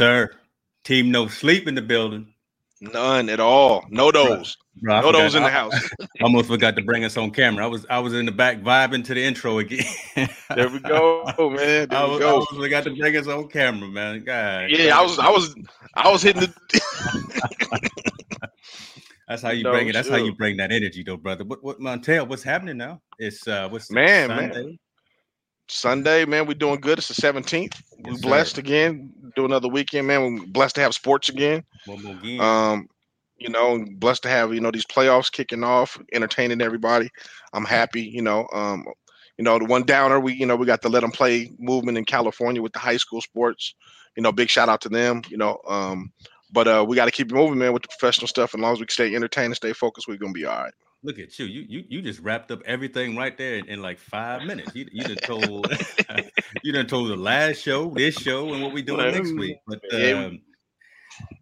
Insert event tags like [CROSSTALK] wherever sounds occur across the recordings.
Yes, sir. Team no sleep in the building. None at all. No those. Bro, no those in the house. [LAUGHS] almost forgot to bring us on camera. I was I was in the back vibing to the intro again. [LAUGHS] there we go, man. There I was, we go. I forgot to bring us on camera, man. God. Yeah, God. I was I was I was hitting the [LAUGHS] That's how you no, bring it. That's sure. how you bring that energy, though, brother. What what Montell, what's happening now? It's uh what's man, Sunday? man. Sunday, man, we're doing good. It's the 17th. We're blessed again. Do another weekend, man. We're blessed to have sports again. One more game. Um, you know, blessed to have, you know, these playoffs kicking off, entertaining everybody. I'm happy, you know. Um, you know, the one downer, we, you know, we got the let them play movement in California with the high school sports. You know, big shout out to them, you know. Um, but uh, we got to keep moving, man, with the professional stuff. And as long as we stay entertained and stay focused, we're gonna be all right. Look at you. You you you just wrapped up everything right there in, in like five minutes. You you done told [LAUGHS] you done told the last show, this show, and what we doing next week. But um,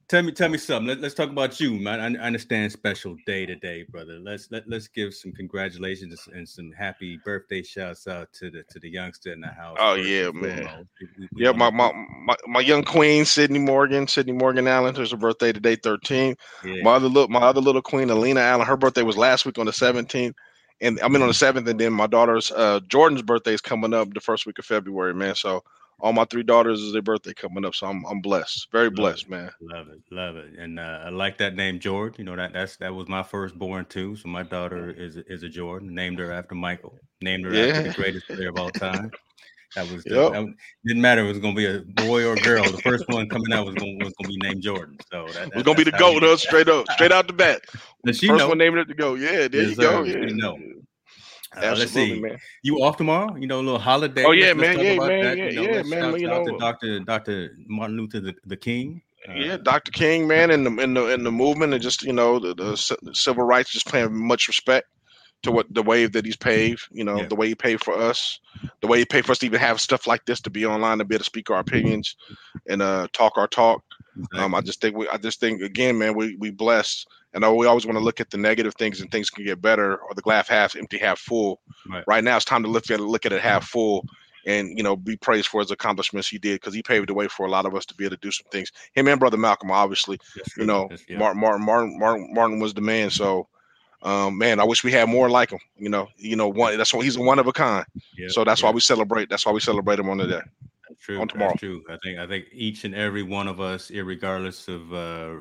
Tell me, tell me something. Let, us talk about you, man. I, I, understand special day today, brother. Let's let let's give some congratulations and some happy birthday shouts out to the to the youngster in the house. Oh yeah, man. We, we yeah, my, my my my young queen, Sydney Morgan, Sydney Morgan Allen. There's her birthday today, 13. Yeah. My other little my other little queen, Alina Allen. Her birthday was last week on the 17th. And I mean on the seventh, and then my daughter's uh Jordan's birthday is coming up the first week of February, man. So all my three daughters is their birthday coming up, so I'm I'm blessed, very love blessed, it. man. Love it, love it, and uh, I like that name, George. You know that that's that was my firstborn too. So my daughter is is a Jordan. Named her after Michael. Named her yeah. after the greatest player of all time. [LAUGHS] That was, the, yep. that didn't matter. It was going to be a boy or a girl. The first one coming out was going was to be named Jordan. So that, that, it was going to be the goat, huh? Straight up, straight out the bat. [LAUGHS] First know. one naming it to go. Yeah, there yes, you go. Yeah. You Uh, let's see. Man. You off tomorrow? You know, a little holiday. Oh yeah, man. Yeah, man. Yeah, you know, yeah, man. You know, Doctor Doctor Martin Luther the, the King. Uh, yeah, Dr. King, man, in the in the in the movement and just you know the, the, the civil rights, just paying much respect to what the wave that he's paved. You know, yeah. the way he paid for us, the way he paid for us to even have stuff like this to be online to be able to speak our opinions and uh talk our talk. Exactly. Um, I just think we, I just think again, man, we we blessed I know we always want to look at the negative things and things can get better or the glass half empty, half full. Right, right now, it's time to look at it, look at it half full and you know be praised for his accomplishments he did because he paved the way for a lot of us to be able to do some things. Him and brother Malcolm, obviously, yes, you know, yes, yeah. Martin, Martin, Martin, Martin, Martin was the man. So, um, man, I wish we had more like him. You know, you know, one that's why he's a one of a kind. Yeah, so that's yeah. why we celebrate. That's why we celebrate him on the day. True. On tomorrow. That's true. I think I think each and every one of us, regardless of uh,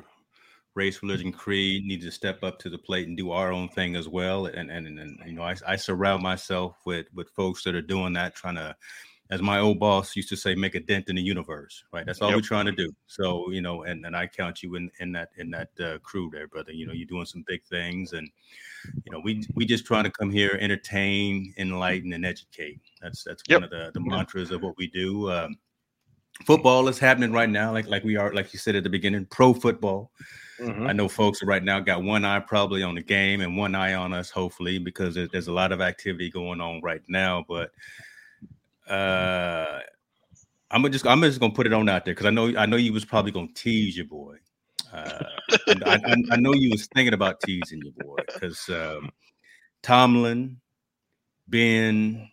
race, religion, creed need to step up to the plate and do our own thing as well. And and, and you know, I, I surround myself with with folks that are doing that, trying to, as my old boss used to say, make a dent in the universe. Right. That's all yep. we're trying to do. So you know, and and I count you in in that in that uh, crew there, brother. You know, you're doing some big things, and you know, we we just trying to come here, entertain, enlighten, and educate. That's that's yep. one of the the mantras of what we do. Um, football is happening right now, like like we are, like you said at the beginning, pro football. Mm-hmm. I know folks right now got one eye probably on the game and one eye on us, hopefully, because there's, there's a lot of activity going on right now. But uh, I'm just I'm just gonna put it on out there because I know I know you was probably gonna tease your boy. Uh, I, I, I, know you was thinking about teasing your boy because um, Tomlin, Ben,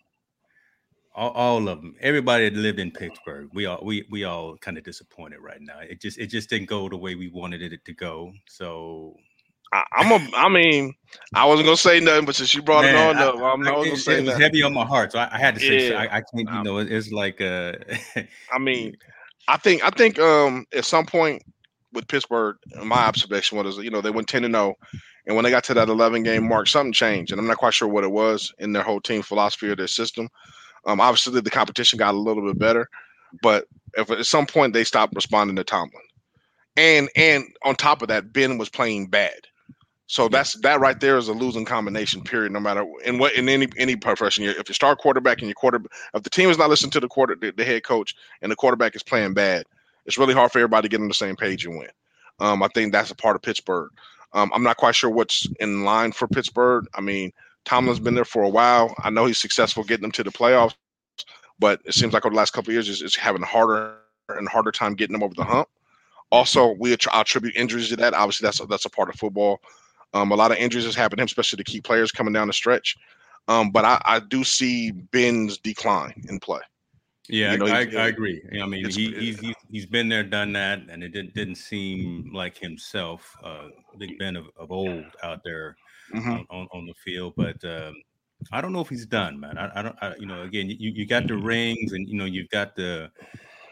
all, all, of them, everybody that lived in Pittsburgh, we all we we all kind of disappointed right now. It just it just didn't go the way we wanted it to go. So I, am a. I mean, I wasn't gonna say nothing, but since you brought Man, it on, I, I'm not gonna it, say it was heavy on my heart, so I, I had to say. Yeah, I, I, can't. You know, it's like. Uh, I [LAUGHS] mean, I think I think um at some point with Pittsburgh, my observation was you know they went ten to zero, and when they got to that 11 game mark, something changed, and I'm not quite sure what it was in their whole team philosophy or their system. Um, obviously, the competition got a little bit better, but if at some point they stopped responding to Tomlin, and and on top of that, Ben was playing bad. So that's that right there is a losing combination. Period. No matter in what in any any profession, if you start quarterback and your quarter, if the team is not listening to the quarter, the, the, head coach, and the quarterback is playing bad, it's really hard for everybody to get on the same page and win. Um, I think that's a part of Pittsburgh. Um, I'm not quite sure what's in line for Pittsburgh. I mean, Tomlin's been there for a while. I know he's successful getting them to the playoffs, but it seems like over the last couple of years, it's, having a harder and harder time getting them over the hump. Also, we attribute injuries to that. Obviously, that's a, that's a part of football. Um, a lot of injuries has happened to him, especially the key players coming down the stretch. Um, but I, I do see Ben's decline in play. Yeah, you know, I, I, agree. I mean, he, he's, he's he's been there, done that, and it didn't didn't seem like himself, uh, Big Ben of, of old out there mm-hmm. on, on, on, the field. But um, I don't know if he's done, man. I, I don't, I, you know, again, you, you got the rings, and you know, you've got the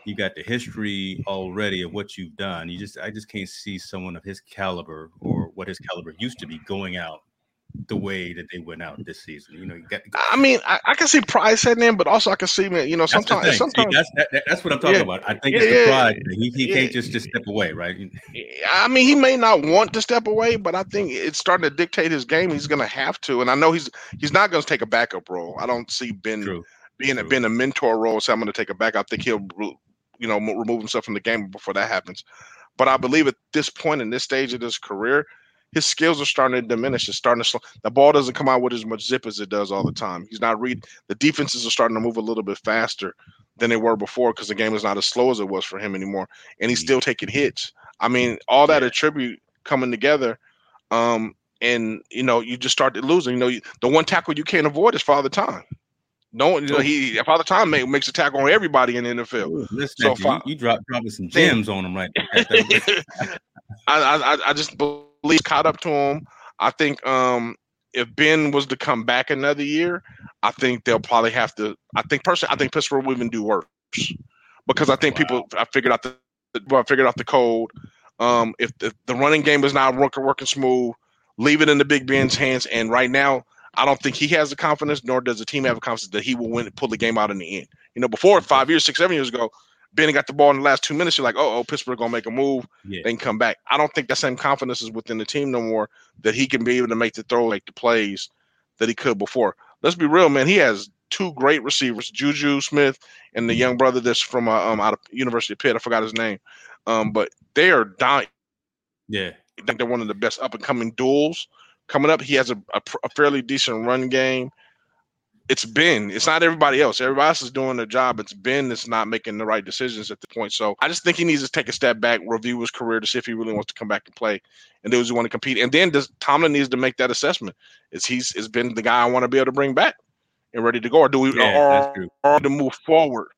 you got the history already of what you've done. You just, I just can't see someone of his caliber or what his caliber used to be going out the way that they went out this season. You know, you got, I mean, I, I, can see pride setting in, but also I can see, man, you know, sometimes, sometimes see, that's, that, that's what I'm talking yeah, about. I think yeah, it's the pride. He, he yeah, can't just, just step away, right? I mean, he may not want to step away, but I think it's starting to dictate his game. He's going to have to, and I know he's he's not going to take a backup role. I don't see Ben True. being True. a being a mentor role. So I'm going to take a back. I think he'll, you know, remove himself from the game before that happens. But I believe at this point in this stage of his career, his skills are starting to diminish. It's starting to slow. The ball doesn't come out with as much zip as it does all the time. He's not read. The defenses are starting to move a little bit faster than they were before because the game is not as slow as it was for him anymore, and he's still taking hits. I mean, all that attribute coming together, um, and you know, you just start losing. You know, the one tackle you can't avoid is Father Time. No, one, you know, he Father Time make, makes a tackle on everybody in the NFL. Ooh, so you, you dropped probably some gems on him right. [LAUGHS] I, I I just least caught up to him. I think um, if Ben was to come back another year, I think they'll probably have to. I think personally, I think Pittsburgh will even do worse because I think wow. people. I figured out the. Well, I figured out the code. Um, if the, the running game is not working, working smooth, leave it in the Big Ben's hands. And right now, I don't think he has the confidence, nor does the team have the confidence that he will win, and pull the game out in the end. You know, before five years, six, seven years ago, Benny got the ball in the last two minutes, you're like, oh, oh, Pittsburgh gonna make a move, yeah. they can come back. I don't think that same confidence is within the team no more that he can be able to make the throw, like the plays that he could before. Let's be real, man. He has two great receivers, Juju Smith and the mm-hmm. young brother that's from uh, um out of University of Pitt. I forgot his name, um, but they are dying. Yeah, I think they're one of the best up and coming duels coming up. He has a, a, a fairly decent run game it's Ben. It's not everybody else. Everybody else is doing their job. It's Ben that's not making the right decisions at the point. So I just think he needs to take a step back, review his career to see if he really wants to come back and play, and does he want to compete. And then does Tomlin needs to make that assessment? Is he's is Ben the guy I want to be able to bring back and ready to go, or do we yeah, or, or to move forward,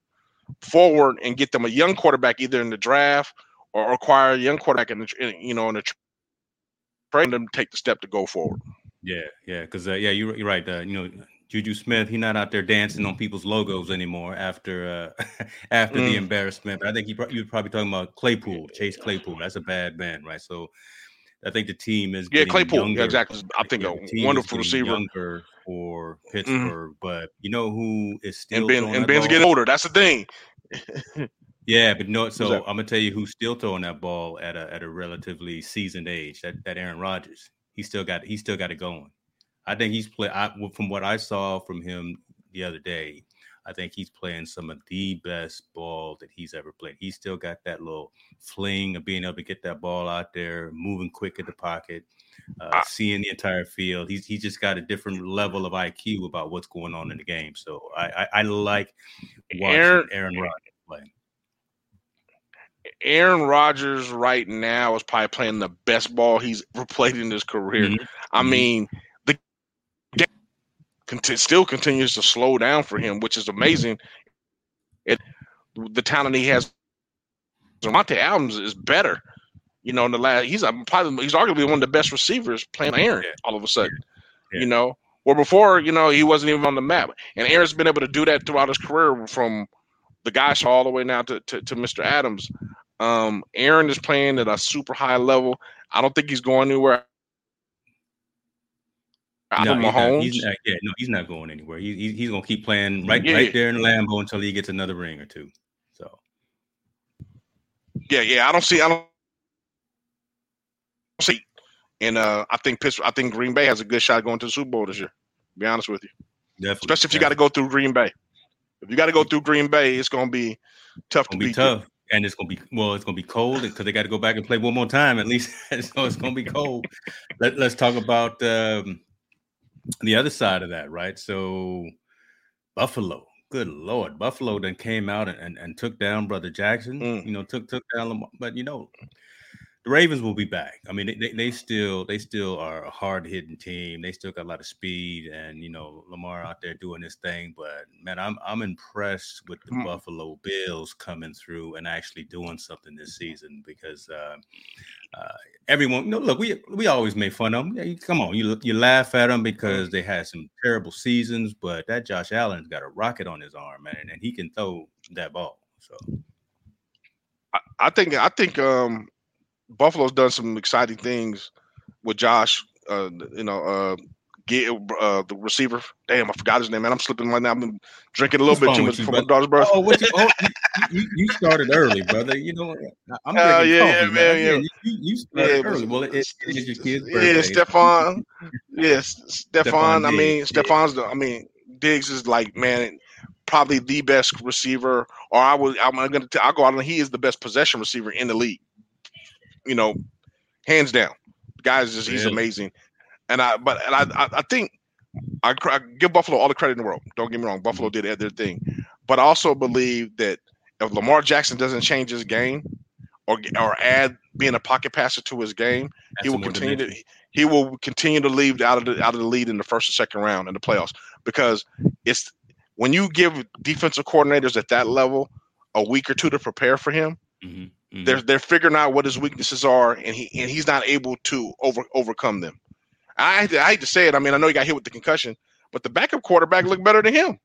forward and get them a young quarterback either in the draft or acquire a young quarterback in the in, you know in the trade them take the step to go forward. Yeah, yeah, because uh, yeah, you're, you're right. Uh, you know, Juju Smith, he's not out there dancing on people's logos anymore after uh, [LAUGHS] after mm. the embarrassment. But I think you you're probably talking about Claypool, Chase Claypool. That's a bad man, right? So I think the team is yeah Claypool younger. exactly. I think a wonderful receiver younger for mm-hmm. Pittsburgh, mm. but you know who is still and Ben and Ben's ball? getting older. That's the thing. [LAUGHS] yeah, but no. So I'm gonna tell you who's still throwing that ball at a at a relatively seasoned age. That that Aaron Rodgers. He still got he still got it going. I think he's play. I, from what I saw from him the other day, I think he's playing some of the best ball that he's ever played. He's still got that little fling of being able to get that ball out there, moving quick in the pocket, uh, seeing the entire field. He's he's just got a different level of IQ about what's going on in the game. So I I, I like watching Aaron, Aaron Rodgers play. Aaron Rodgers right now is probably playing the best ball he's ever played in his career. Mm-hmm. I mm-hmm. Mean, cont- still continues to slow down for him, which is amazing. It the talent he has. Monte Adams is better. You know, in the last, he's probably he's arguably one of the best receivers playing Aaron. All of a sudden, yeah. you know, where before, you know, he wasn't even on the map. And Aaron's been able to do that throughout his career, from the guys all the way now to, to, to Mr. Adams. Um, Aaron is playing at a super high level. I don't think he's going anywhere no, he's Not, he's not, yeah, no, he's not going anywhere. He, he, he's gonna keep playing right, yeah. right there in Lambeau until he gets another ring or two. So, yeah, yeah, I don't see, I don't see, and uh, I think Pittsburgh, I think Green Bay has a good shot going to the Super Bowl this year. be honest with you, definitely, especially if you got to go through Green Bay. If you got to go through Green Bay, it's gonna be tough gonna be beat. Tough. And it's gonna be well. It's gonna be cold because they got to go back and play one more time at least. [LAUGHS] so it's gonna be cold. Let, us talk about um, the other side of that, right? So Buffalo, good lord, Buffalo then came out and, and, and took down Brother Jackson. Mm. You know, took took down Lamar, but you know, the Ravens will be back. I mean, they, they still they still are a hard hitting team. They still got a lot of speed, and you know Lamar out there doing his thing. But man, I'm I'm impressed with the mm. Buffalo Bills coming through and actually doing something this season because uh, uh, everyone, you know, look, we we always make fun of them. Yeah, come on, you you laugh at them because they had some terrible seasons, but that Josh Allen's got a rocket on his arm, man, and he can throw that ball. So. I think I think um Buffalo's done some exciting things with Josh. Uh, you know, uh, get uh, the receiver. Damn, I forgot his name, man. I'm slipping right now. I've been drinking a little What's bit too much for my daughter's birthday. Oh, you, oh you, you, started early, brother. You know, I'm uh, drinking yeah, coffee, yeah, man. Yeah, you, you started yeah, early. Well, it, it, [LAUGHS] it's your kid's birthday. Yeah, Stefon. yes, Stefon. I mean, Stefon's. The, I mean, Diggs is like man, probably the best receiver. Or I was. I'm gonna. Tell I'll go out and he is the best possession receiver in the league you know, hands down. The guy's just he's amazing. And I but and I I, think I, I, give Buffalo all the credit in the world. Don't get me wrong, Buffalo did their thing, but I also believe that if Lamar Jackson doesn't change his game or or add being a pocket passer to his game, That's he will continue to he will continue to leave out of the out of the lead in the first or second round in the playoffs because it's when you give defensive coordinators at that level a week or two to prepare for him, mm-hmm. Mm-hmm. They're they're figuring out what his weaknesses are, and he and he's not able to over overcome them. I hate to, I hate to say it. I mean, I know he got hit with the concussion, but the backup quarterback looked better than him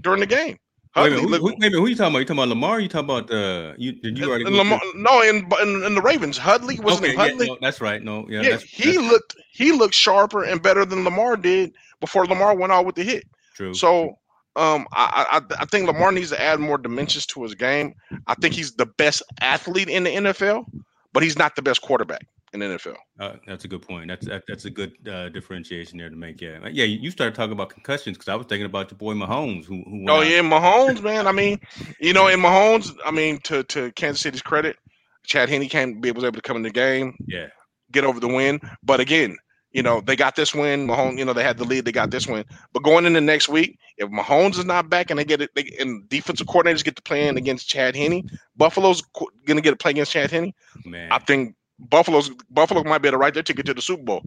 during the game. Wait, wait, who, who, wait who, are you talking about? You talking about Lamar? you talking about uh? You did you already? Lamar, no, in, in, in the Ravens, Huntley wasn't okay, Huntley. Yeah, no, that's right. No, yeah, yeah that's, he that's, looked he looked sharper and better than Lamar did before Lamar went out with the hit. True. So um, I, I, I think Lamar needs to add more dimensions to his game. I think he's the best athlete in the NFL, but he's not the best quarterback in the NFL. Uh, that's a good point. That's that, that's a good uh, differentiation there to make. Yeah, yeah. You started talking about concussions because I was thinking about your boy Mahomes. Who? who oh yeah, Mahomes, man. I mean, you know, in Mahomes, I mean, to to Kansas City's credit, Chad Henne came was able to come in the game. Yeah. Get over the win, but again, you know, they got this win. Mahomes, you know, they had the lead. They got this win. But going into next week, if Mahomes is not back and they get it, they, and defensive coordinators get to playing against Chad Henne, Buffalo's going to get to play against Chad Henne. Man. I think Buffalo's Buffalo might be able to write their ticket to the Super Bowl.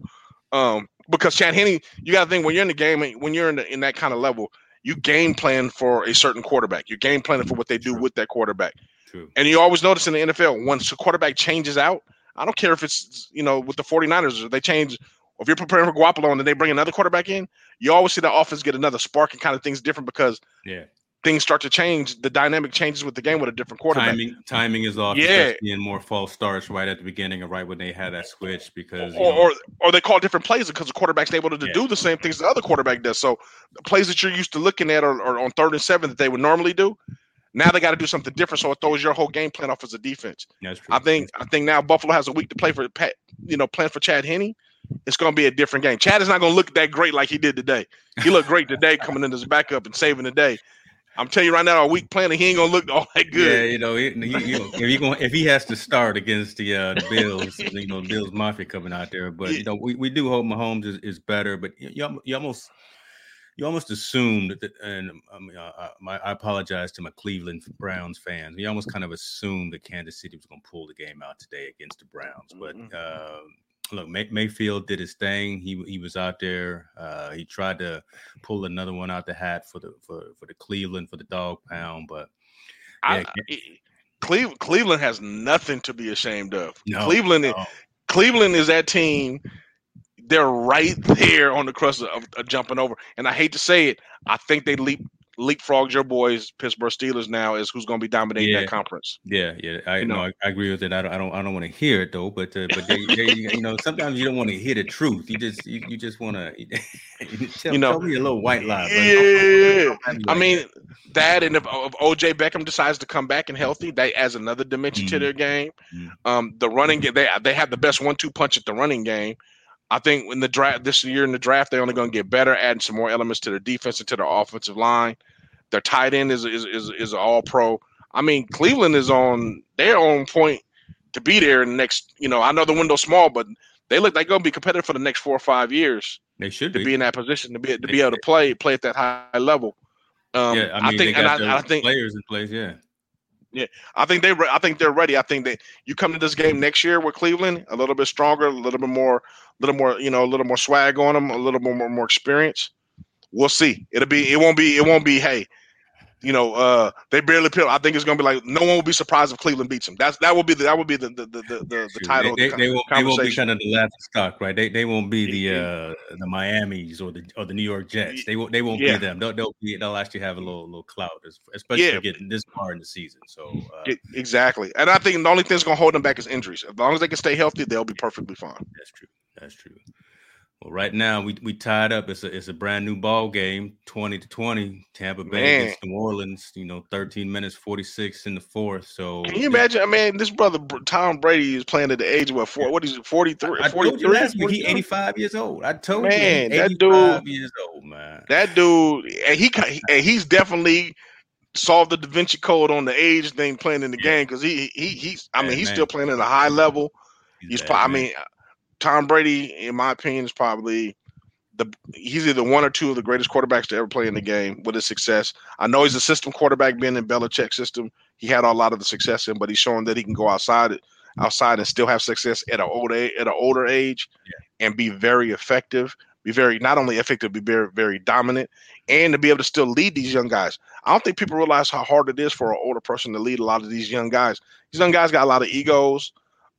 Um, because Chad Henne, you got to think when you're in the game, when you're in the, in that kind of level, you game plan for a certain quarterback. You game planning for what they do True. with that quarterback. True. And you always notice in the NFL, once a quarterback changes out, I don't care if it's you know with the 49ers, they change if you're preparing for Garoppolo and then they bring another quarterback in, you always see the offense get another spark and kind of things different because yeah, things start to change. The dynamic changes with the game with a different quarterback. Timing, timing is off. Yeah, and more false starts right at the beginning or right when they had that switch because or, or, or they call different plays because the quarterback's able to yeah. do the same things the other quarterback does. So the plays that you're used to looking at are, are on third and seven that they would normally do. Now they got to do something different, so it throws your whole game plan off as a defense. That's true. I think I think now Buffalo has a week to play for Pat, you know plan for Chad Henne it's going to be a different game. Chad is not going to look that great like he did today. He looked great [LAUGHS] today coming in as a backup and saving the day. I'm telling you right now, our week planning, he ain't gonna look all that good. Yeah, you know, he, he, you know if he going if he has to start against the, uh, the Bills, you know, Bills Mafia coming out there. But you know, we, we do hope Mahomes is, is better. But you, you almost you almost assumed that, and I, mean, I, I, apologize to my Cleveland Browns fans. We almost kind of assumed that Kansas City was going to pull the game out today against the Browns, but mm-hmm. uh, look, May- Mayfield did his thing. He he was out there. Uh, he tried to pull another one out the hat for the for, for the Cleveland for the dog pound, but yeah, I, Cleveland Cleveland has nothing to be ashamed of. No, Cleveland no. Cleveland is that team. They're right there on the crust of, of, jumping over, and I hate to say it. I think they leap leapfrogs your boys, Pittsburgh Steelers. Now is who's going to be dominating yeah. that conference. Yeah, yeah, I you know, I, I, agree with it. I don't, I don't, I don't want to hear it though. But, uh, but they, they, you know, sometimes you don't want to hear the truth. You just, you, you just want to, [LAUGHS] tell, you know, tell me a little white lie. Yeah, I mean that, and if, if, OJ Beckham decides to come back and healthy, that adds another dimension mm-hmm. to their game. Mm-hmm. Um, the running game, they they have the best one-two punch at the running game. I think in the draft this year in the draft, they're only going to get better, adding some more elements to their defense and to their offensive line. Their tight end is is is, is all pro. I mean, Cleveland is on their own point to be there in the next. You know, I know the window's small, but they look like they're going to be competitive for the next four or five years. They should to be, be in that position to be to be able to play play at that high level. Um, yeah, I, mean, I think, and I, I, think players in place. Yeah, Yeah, I think they. I think they're ready. I think that you come to this game next year with Cleveland a little bit stronger, a little bit more, little more, you know, a little more swag on them, a little more more, more experience. We'll see. It'll be. It won't be. It won't be. Hey, you know, uh, they barely pill. I think it's gonna be like no one will be surprised if Cleveland beats them. That's that will be the that will be the the the, the, the title. They, they, they, won't, they, won't, be kind of the last stock, right? They they won't be the uh the Miami's or the or the New York Jets. They won't they won't yeah. be them. They'll they'll be they'll actually have a little little clout, especially yeah. getting this far in the season. So uh, exactly, and I think the only thing that's gonna hold them back is injuries. As long as they can stay healthy, they'll be perfectly fine. That's true. That's true. Well, right now we we tied up. It's a it's a brand new ball game, twenty to twenty. Tampa Bay Man. against New Orleans. You know, thirteen minutes forty six in the fourth. So can you imagine? I mean, this brother Tom Brady is playing at the age of what? Four, what is it? 43? I, I 43? last week he eighty five years old. I told man, you, that dude years old, man. That dude, and he and he's definitely solved the Da Vinci Code on the age thing playing in the yeah. game because he he he's. I mean, he's man. still playing at a high level. He's, he's I mean, Tom Brady, in my opinion, is probably the he's either one or two of the greatest quarterbacks to ever play in the game with his success. I know he's a system quarterback, being in Belichick's system. He had a lot of the success in, but he's showing that he can go outside it, outside and still have success at an older at an older age, yeah. and be very effective. Be very not only effective, be very very dominant, and to be able to still lead these young guys. I don't think people realize how hard it is for an older person to lead a lot of these young guys. These young guys got a lot of egos.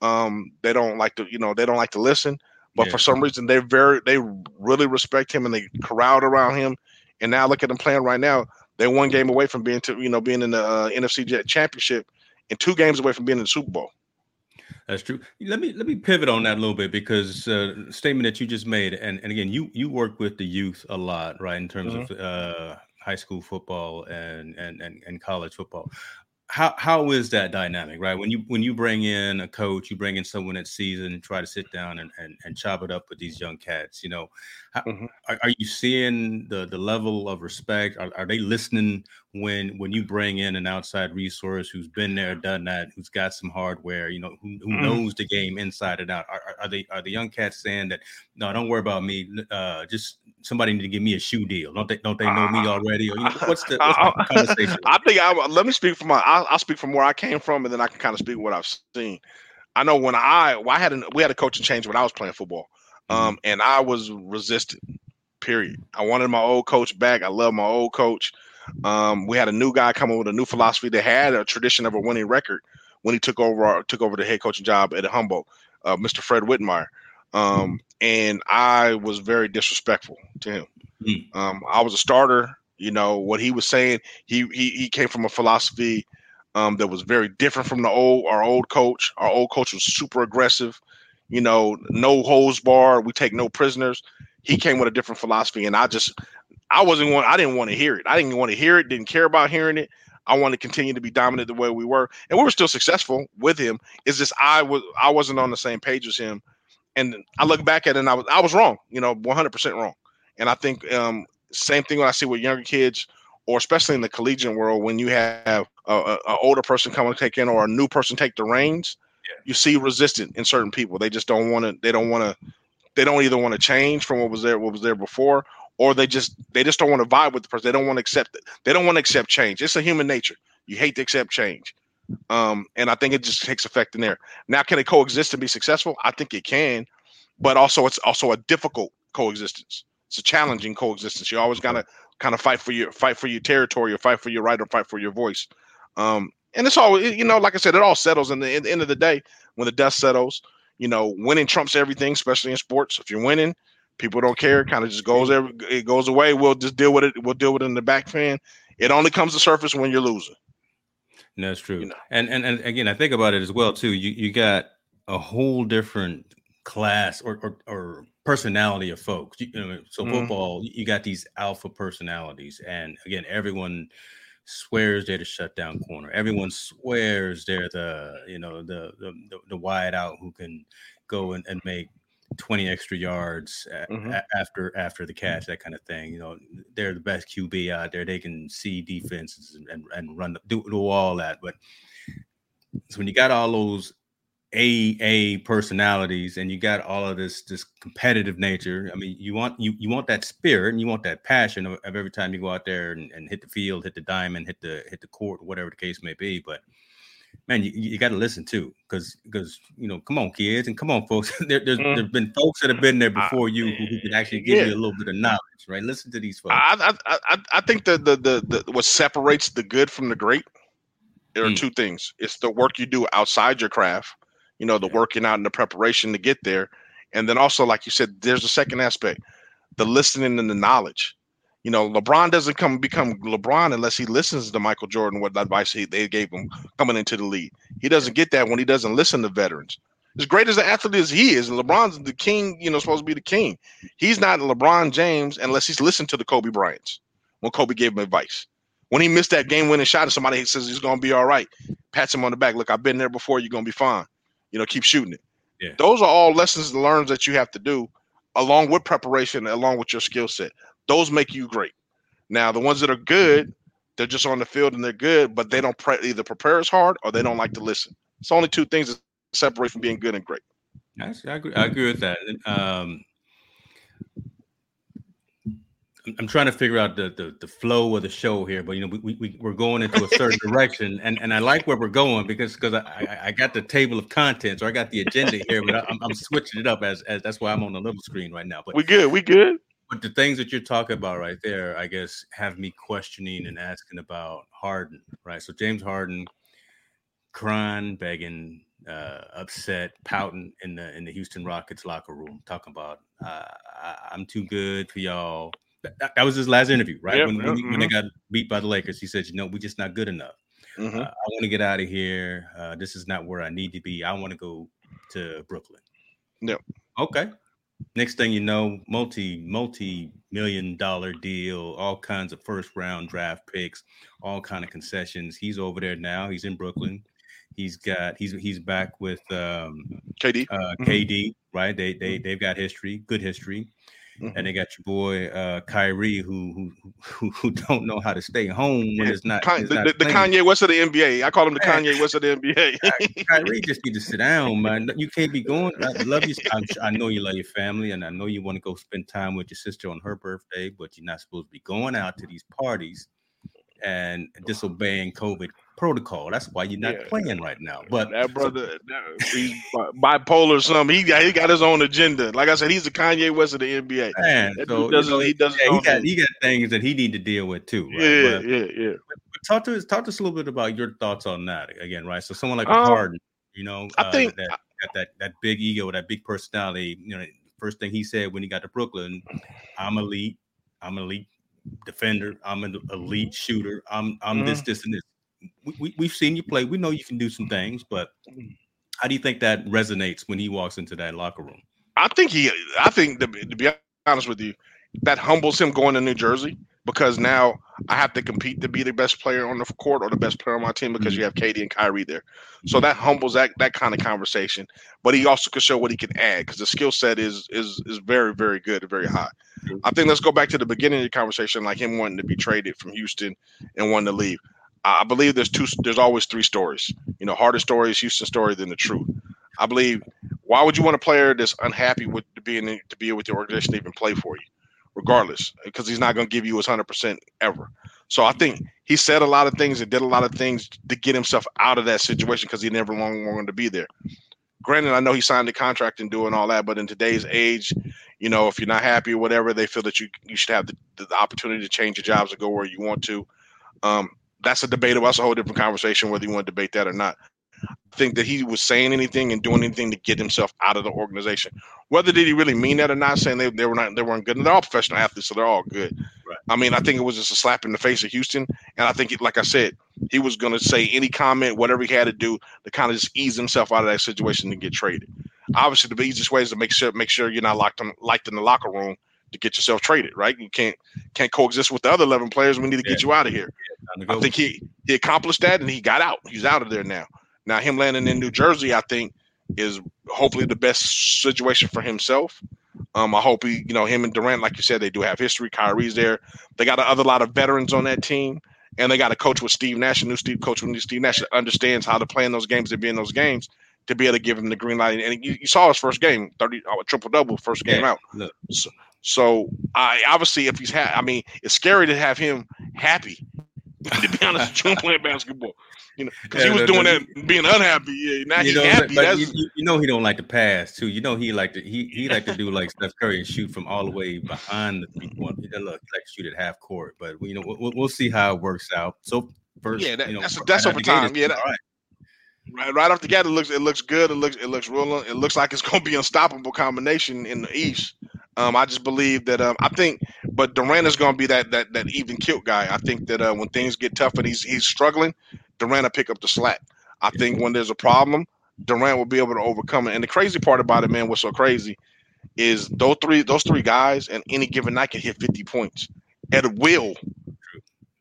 Um, they don't like to, you know, they don't like to listen. But yeah. for some reason, they very, they really respect him and they crowd around him. And now look at them playing right now. They're one game away from being to, you know, being in the uh, NFC Championship, and two games away from being in the Super Bowl. That's true. Let me let me pivot on that a little bit because uh, statement that you just made, and, and again, you you work with the youth a lot, right? In terms mm-hmm. of uh, high school football and, and and and college football how how is that dynamic right when you when you bring in a coach you bring in someone that season and try to sit down and, and, and chop it up with these young cats you know how, mm-hmm. are, are, you seeing the the level of respect are, are they listening when when you bring in an outside resource who's been there done that who's got some hardware you know who, who mm. knows the game inside and out are, are, they are the young cats saying that no don't worry about me uh just somebody need to give me a shoe deal. Don't they don't they know me uh, [LAUGHS] already? Or you know, what's the, what's the [LAUGHS] conversation? I think i let me speak from my I'll, I'll, speak from where i came from and then i can kind of speak what i've seen. I know when i well, i had a, we had a coaching change when i was playing football mm-hmm. um and i was resistant period. I wanted my old coach back. I love my old coach um, we had a new guy come coming with a new philosophy that had a tradition of a winning record when he took over our, took over the head coaching job at Humboldt, uh, Mr. Fred Whitmire. Um, and I was very disrespectful to him. Mm. Um, I was a starter. You know what he was saying. He he, he came from a philosophy um, that was very different from the old our old coach. Our old coach was super aggressive. You know, no hose bar. We take no prisoners. He came with a different philosophy, and I just I wasn't want I didn't want to hear it. I didn't want to hear it, didn't care about hearing it. I want to continue to be dominant the way we were. And we were still successful with him. It's just I was I wasn't on the same page as him. And I look back at it and I was I was wrong, you know, 100% wrong. And I think um same thing when I see with younger kids or especially in the collegiate world when you have a, a, a older person come and take in or a new person take the reins, yeah. you see resistant in certain people. They just don't want to they don't want to they don't either want to change from what was there what was there before or they just they just don't want to vibe with the person. They don't want to accept it. They don't want to accept change. It's a human nature. You hate to accept change. Um, and I think it just takes effect in there. Now, can it coexist and be successful? I think it can, but also it's also a difficult coexistence. It's a challenging coexistence. You always gotta kind of fight for your fight for your territory or fight for your right or fight for your voice. Um, and it's all you know, like I said, it all settles in the, in the end of the day when the dust settles. You know, winning trumps everything, especially in sports. If you're winning, People don't care. Kind of just goes every, it goes away. We'll just deal with it. We'll deal with it in the back fan. It only comes to surface when you're losing. No, that's true. You know? And and and again, I think about it as well too. You you got a whole different class or or, or personality of folks. You, know, so mm-hmm. football, you got these alpha personalities, and again, everyone swears they're the shutdown corner. Everyone swears they're the you know the the, the, the wide out who can go and, and make 20 extra yards mm-hmm. a- after after the catch, that kind of thing. You know, they're the best QB out there. They can see defenses and, and run do, do all that. But so when you got all those A A personalities and you got all of this this competitive nature, I mean, you want you you want that spirit and you want that passion of, of every time you go out there and, and hit the field, hit the diamond, hit the hit the court, whatever the case may be. But man, you, you got to listen too, because because you know, come on, kids, and come on, folks. [LAUGHS] there, there's mm. there's been folks that have been there before you who, who can actually give yeah. you a little bit of knowledge, right? Listen to these folks. I I I, I think the, the the the what separates the good from the great. There are mm. two things. It's the work you do outside your craft, you know, the working out and the preparation to get there, and then also, like you said, there's a second aspect, the listening and the knowledge you know, LeBron doesn't come become LeBron unless he listens to Michael Jordan what advice he, they gave him coming into the league. He doesn't get that when he doesn't listen to veterans. As great as an athlete as he is, LeBron's the king, you know, supposed to be the king. He's not LeBron James unless he's listened to the Kobe Bryants when Kobe gave him advice. When he missed that game winning shot and somebody says he's gonna be all right, pats him on the back. Look, I've been there before, you're gonna be fine. You know, keep shooting it. Yeah. Those are all lessons learned that you have to do along with preparation, along with your skill set. Those make you great. Now, the ones that are good, they're just on the field and they're good, but they don't pre- either prepare as hard or they don't like to listen. It's only two things that separate from being good and great. I agree, I agree with that. Um, I'm trying to figure out the, the, the flow of the show here, but you know we, we we're going into a certain [LAUGHS] direction, and, and I like where we're going because because I, I got the table of contents or I got the agenda here, but I, am I'm switching it up as, as that's why I'm on the little screen right now. But we good, we good. But the things that you're talking about right there, I guess, have me questioning and asking about Harden, right? So James Harden, crying, begging, uh, upset, pouting in the in the Houston Rockets locker room, talking about uh, I, am too good for y'all. That, that, was his last interview, right? Yep, when, yep, when, mm-hmm. when, they mm-hmm. got beat by the Lakers, he said, "You know, we're just not good enough. Mm-hmm. Uh, I want to get out of here. Uh, this is not where I need to be. I want to go to Brooklyn." Yep. Okay. Next thing you know, multi multi million dollar deal, all kinds of first round draft picks, all kind of concessions. He's over there now. He's in Brooklyn. He's got he's he's back with um, KD. Uh, mm-hmm. KD, right? They they they've got history, good history. Mm-hmm. And they got your boy uh, Kyrie, who, who who [LAUGHS] don't know how to stay home when it's not. Con- the, not the, the, Kanye West of the NBA. I call him the Kanye West of the [LAUGHS] NBA. Kyrie just need to sit down, man. You can't be going. I love you. I'm, i know you love your family, and I know you want to go spend time with your sister on her birthday, but you're not supposed to be going out to these parties and disobeying COVID protocol. That's why you're not yeah. playing right now. But that brother, so, he's bipolar or something. He got he got his own agenda. Like I said, he's the Kanye West of the NBA. Man, so, doesn't, you know, he doesn't. Yeah, he got he got things that he need to deal with too. Right? Yeah, but, yeah, yeah. But talk to us. Talk to us a little bit about your thoughts on that again, right? So someone like um, Harden, you know, I uh, think that got that that big ego, that big personality. You know, first thing he said when he got to Brooklyn, "I'm elite. I'm elite defender. I'm an elite shooter. I'm I'm mm-hmm. this, this, and this we, we, have seen you play. We know you can do some things, but how do you think that resonates when he walks into that locker room? I think he, I think to, to be honest with you, that humbles him going to New Jersey because now I have to compete to be the best player on the court or the best player on my team because mm-hmm. you have KD and Kyrie there. So that humbles that that kind of conversation. But he also can show what he can add because the skill set is is is very very good and very high. I think let's go back to the beginning of the conversation, like him wanting to be traded from Houston and wanting to leave. I believe there's two. There's always three stories. You know, harder stories, Houston story, than the truth. I believe. Why would you want a player that's unhappy with being in to be with the organization to even play for you, regardless? Because he's not going to give you his hundred percent ever. So I think he said a lot of things and did a lot of things to get himself out of that situation because he never long wanted to be there. Granted, I know he signed the contract and doing all that, but in today's age, you know, if you're not happy or whatever, they feel that you you should have the, the opportunity to change your jobs and go where you want to. Um, that's a debatable. That's a whole different conversation whether you want to debate that or not. I think that he was saying anything and doing anything to get himself out of the organization. Whether did he really mean that or not, saying they, they were not they weren't good. And they're all professional athletes, so they're all good. Right. I mean, I think it was just a slap in the face of Houston. And I think, it, like I said, he was going to say any comment, whatever he had to do to kind of just ease himself out of that situation and get traded. Obviously, the easiest way is to make sure make sure you're not locked in, locked in the locker room to get yourself traded, right? You can't can't coexist with the other eleven players. We need to yeah. get you out of here. Yeah, I think he he accomplished that and he got out. He's out of there now. Now him landing in New Jersey, I think, is hopefully the best situation for himself. Um, I hope he, you know, him and Durant, like you said, they do have history. Kyrie's there. They got a other lot of veterans on that team, and they got a coach with Steve Nash, a new Steve coach with Steve Nash that understands how to play in those games and be in those games to be able to give him the green light. And you, you saw his first game, thirty uh, triple double, first game yeah, out. So, so I obviously, if he's ha- I mean, it's scary to have him happy [LAUGHS] to be honest, with [LAUGHS] playing basketball. You know, because yeah, he was no, doing no, that, being unhappy. Yeah, now he's know, happy. But you, you, know, he don't like to pass too. You know, he like to he he like to do like Steph Curry and shoot from all the way behind the three point. He doesn't like to shoot at half court. But you know, we'll, we'll see how it works out. So first, yeah, that, you know, that's that's over time. Yeah, that, right. Right, right off the gate, it looks it looks good. It looks it looks real. It looks like it's going to be unstoppable combination in the East. Um, I just believe that um, I think, but Durant is going to be that that that even killed guy. I think that uh, when things get tough and he's he's struggling, Durant will pick up the slack. I think when there's a problem, Durant will be able to overcome it. And the crazy part about it, man, what's so crazy is those three those three guys and any given night can hit 50 points at will.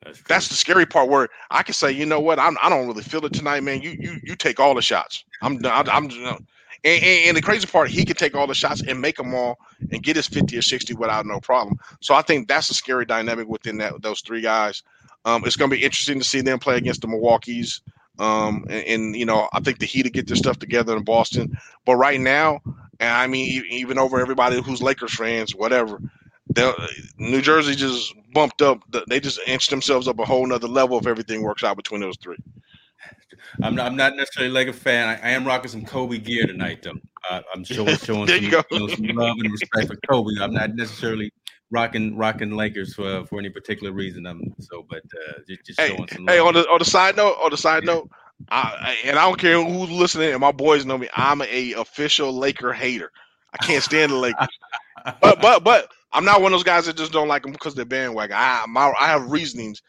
That's, That's, the scary part where I can say, you know what, I'm, I do not really feel it tonight, man. You you you take all the shots. I'm I'm, I'm and, and, and, the crazy part, he can take all the shots and make them all and get his 50 or 60 without no problem. So I think that's a scary dynamic within that those three guys. Um, it's going to be interesting to see them play against the Milwaukee's. Um, and, and, you know, I think the Heat to get their stuff together in Boston. But right now, and I mean, even over everybody who's Lakers fans, whatever, New Jersey just bumped up. They just inched themselves up a whole nother level if everything works out between those three. I'm not, I'm not necessarily like a fan. I, I am rocking some Kobe gear tonight, though. Uh, I'm showing [LAUGHS] showing some, you know, some, love and respect for Kobe. I'm not necessarily rocking rocking Lakers for for any particular reason. I'm so, but uh, just, just hey, some. Hey, on the on the side note, on the side yeah. note, I, and I don't care who's listening. And my boys know me. I'm a official Laker hater. I can't stand the Lakers. but but but I'm not one of those guys that just don't like them because they're bandwagon. I my, I have reasonings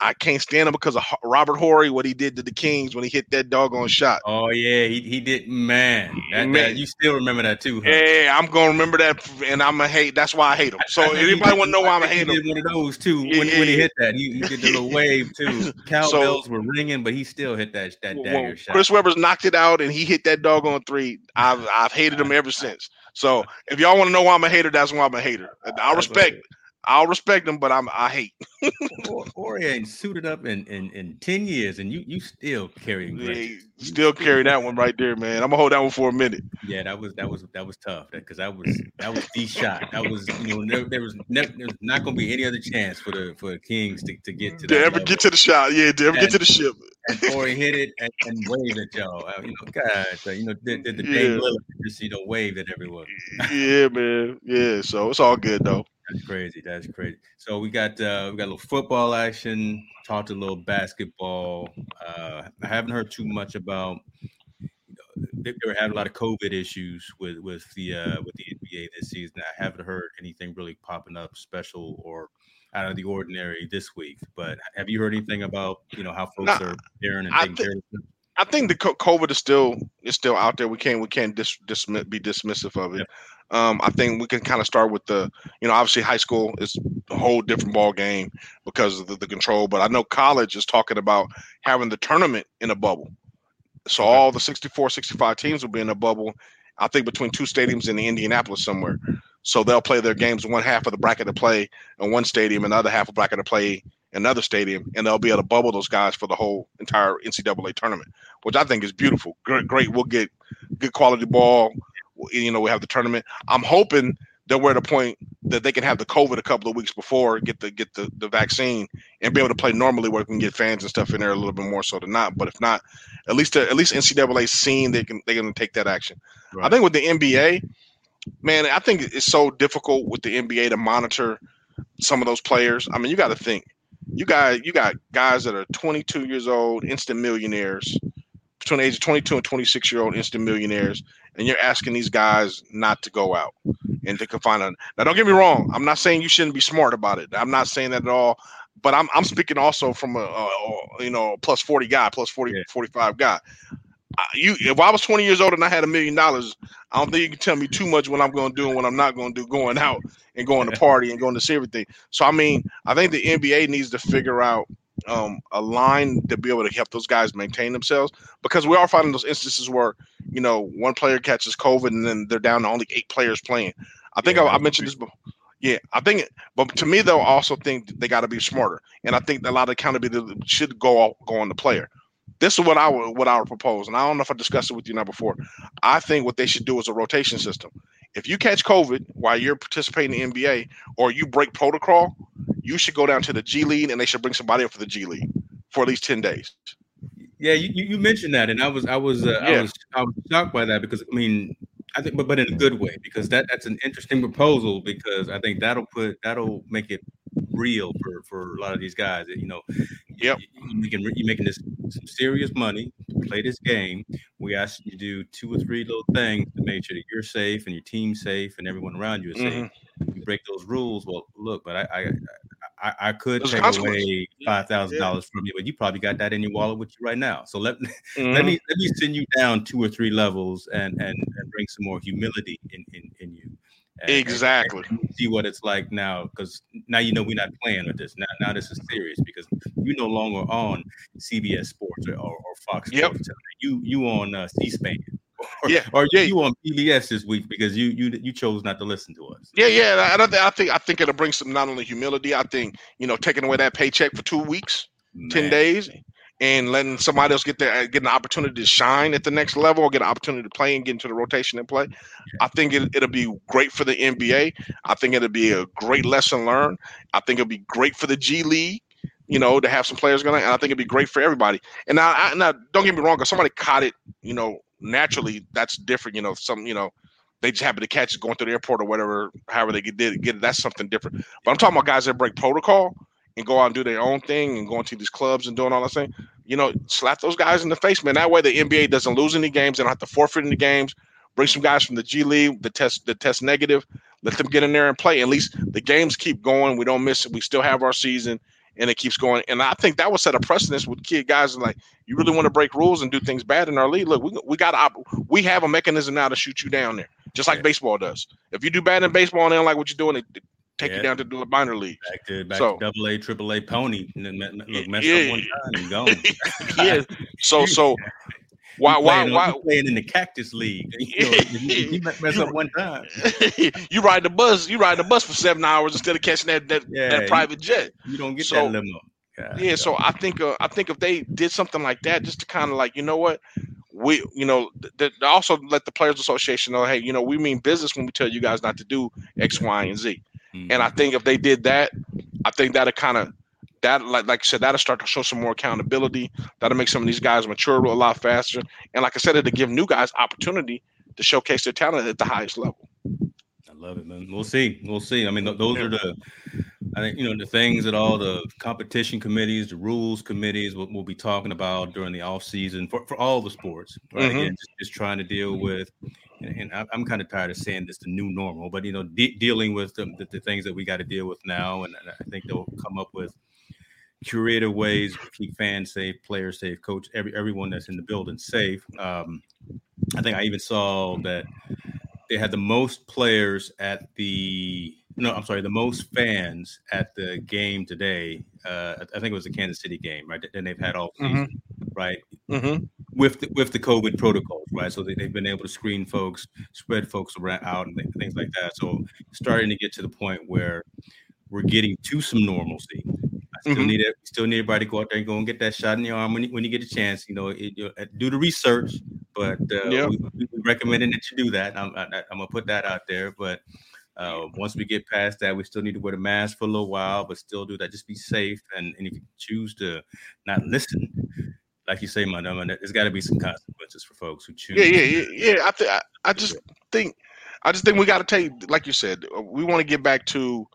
I can't stand him because of Robert Horry, what he did to the Kings when he hit that doggone shot. Oh yeah, he, he did. Man, that, man. That, you still remember that too? Huh? Yeah, I'm gonna remember that, and I'm a hate. That's why I hate him. So anybody want to know why I'm a hater? He did one of those too yeah, when, yeah, when he hit that. He, he, did the little wave too. [LAUGHS] Cowbells so, were ringing, but he still hit that that dagger shot. Chris Webber's knocked it out, and he hit that doggone three. I've I've hated him ever since. So if y'all want to know why I'm a hater, that's why I'm a hater. I respect. I'll respect him, but I'm I hate. Horry ain't suited up in, in in ten years, and you you still carrying. Yeah, still carry that one right there, man. I'm gonna hold that one for a minute. Yeah, that was that was that was tough because that was that was the shot. That was you know there, there was never there was not gonna be any other chance for the for the Kings to, to get to, to ever level. get to the shot. Yeah, to ever and, get to the ship. And Horry hit it and, and waved at y'all. Uh, you know, God, you know, did, did the yeah. Dame Lillard just you know waved at everyone. yeah, man. Yeah, so it's all good though. That's crazy. That's crazy. So we got uh, we got a little football action. Talked a little basketball. Uh, I haven't heard too much about. they, they were having a lot of COVID issues with with the uh, with the NBA this season. I haven't heard anything really popping up special or out of the ordinary this week. But have you heard anything about you know how folks are faring and taking care of I think the COVID is still is still out there. We can't we can't dis, dismiss, be dismissive of it. Yep. Um, I think we can kind of start with the, you know, obviously high school is a whole different ball game because of the, the control. But I know college is talking about having the tournament in a bubble. So okay. all the 64, 65 teams will be in a bubble. I think between two stadiums in Indianapolis somewhere. So they'll play their games one half of the bracket to play in one stadium, another half of bracket to play another stadium, and they'll be able to bubble those guys for the whole entire NCAA tournament, which I think is beautiful. Great, great. We'll get good quality ball you know, we have the tournament. I'm hoping that we're at a point that they can have the COVID a couple of weeks before, get the get the, the vaccine, and be able to play normally where we can get fans and stuff in there a little bit more so than not. But if not, at least at least NCAA seeing they can they can take that action. Right. I think with the NBA, man, I think it's so difficult with the NBA to monitor some of those players. I mean, you got to think. You got you got guys that are 22 years old, instant millionaires, between the age of 22 and 26 year old instant millionaires, and you're asking these guys not to go out and to confine on. Now, don't get me wrong. I'm not saying you shouldn't be smart about it. I'm not saying that at all. But I'm I'm speaking also from a, a you know plus 40 guy, plus 40 yeah. 45 guy. You if I was 20 years old and I had a million dollars, I don't think you can tell me too much what I'm going to do and what I'm not going to do, going out and going to party and going to see everything. So I mean, I think the NBA needs to figure out um, a line to be able to help those guys maintain themselves because we are finding those instances where you know one player catches COVID and then they're down to only eight players playing. I think yeah, I, I, mentioned this before. Yeah, I think, but to me though, I also think they got to be smarter, and I think a lot of accountability should go go on the player. This is what I would what I would propose, and I don't know if I discussed it with you now before. I think what they should do is a rotation system. If you catch COVID while you're participating in NBA or you break protocol, you should go down to the G League and they should bring somebody up for the G League for at least ten days. Yeah, you, you mentioned that, and I was I was uh, yeah. I was I was shocked by that because I mean I think, but but in a good way because that that's an interesting proposal because I think that'll put that'll make it real for for a lot of these guys. You know, yep, you making you're making this some serious money to play this game. We ask you to do two or three little things to make sure that you're safe and your team's safe and everyone around you is mm-hmm. safe. You break those rules. Well, look, but I I I, I could take away five thousand dollars from you, but you probably got that in your wallet with you right now. So let [LAUGHS] mm-hmm. let me let me send you down two or three levels and and, and bring some more humility in in, in you. And, exactly. And, and see what it's like now, because now you know we're not playing with this. Now, now this is serious because you're no longer on CBS Sports or, or, or Fox yep. Sports. You you on uh, C-SPAN. Or, yeah, or yeah, you on PBS this week because you you you chose not to listen to us. Yeah, yeah. I don't. I think I think it'll bring some not only humility. I think you know taking away that paycheck for two weeks, Man. ten days, and letting somebody else get there, uh, get an opportunity to shine at the next level, or get an opportunity to play and get into the rotation and play. I think it, it'll be great for the NBA. I think it'll be a great lesson learned. I think it'll be great for the G League. You know, to have some players going, and I think it'd be great for everybody. And now, I, now don't get me wrong, because somebody caught it, you know, naturally, mm-hmm. that's different. You know, some, you know, they just happen to catch it going through the airport or whatever, however they get it, get it. That's something different. But I'm talking about guys that break protocol and go out and do their own thing and going to these clubs and doing all that thing, you know, slap those guys in the face, man. That way the NBA doesn't lose any games. They don't have to forfeit any games. Bring some guys from the G League, the test, the test negative. Let them get in there and play. At least the games keep going. We don't miss it. We still have our season and it keeps going. And I think that will set a precedence with kid guys like you really want to break rules and do things bad in our league. Look, we we got we have a mechanism now to shoot you down there, just like yeah. baseball does. If you do bad in baseball and they don't like what you're doing, they, take yeah. you down to the minor league. Back to back so, to double A, triple A pony. And then look, mess yeah. up one time and gone. [LAUGHS] yeah. So so [LAUGHS] why why why playing in the cactus league? You, know, you mess up one time. [LAUGHS] you ride the bus, you ride the bus for seven hours instead of catching that that, yeah, that private jet. You don't get so, that limo. God, yeah, God. so I think uh, I think if they did something like that, just to kind of like, you know what, we, you know, th- also let the players association know, hey, you know, we mean business when we tell you guys not to do X, Y, and Z. Mm-hmm. And I think if they did that, I think that'll kind of that like like I said, that'll start to show some more accountability. That'll make some of these guys mature a lot faster. And like I said, it'll give new guys opportunity to showcase their talent at the highest level. I love it, man. We'll see. We'll see. I mean, th- those are the, I think, you know, the things that all the competition committees, the rules committees will, will be talking about during the off season for, for all the sports, right? Mm-hmm. Again, just, just, trying to deal with, and, and I'm kind of tired of saying this, the new normal, but, you know, de- dealing with the, the, the, things that we got to deal with now. And I think they'll come up with creative ways keep fans safe, players safe, coach, every everyone that's in the building safe. Um, I think I even saw that they had the most players at the no, I'm sorry, the most fans at the game today. Uh, I think it was the Kansas City game, right? Then they've had all season, mm-hmm. right? Mm-hmm. With the, with the COVID protocols, right? So they, have been able to screen folks, spread folks around out, and things like that. So starting to get to the point where we're getting to some normalcy still mm-hmm. need it. Still need everybody to go out there and go and get that shot in the arm when you, when you get a chance. You know, it, you uh, do the research, but uh, we, we recommending that you do that. I'm, I, am gonna put that out there, but. Uh, once we get past that, we still need to wear the mask for a little while, but still do that. Just be safe, and, and if you choose to not listen, like you say, madam, there's got to be some consequences for folks who choose. Yeah, yeah, yeah. yeah. I, th- I, I just think, I just think we got to take, like you said, we want to get back to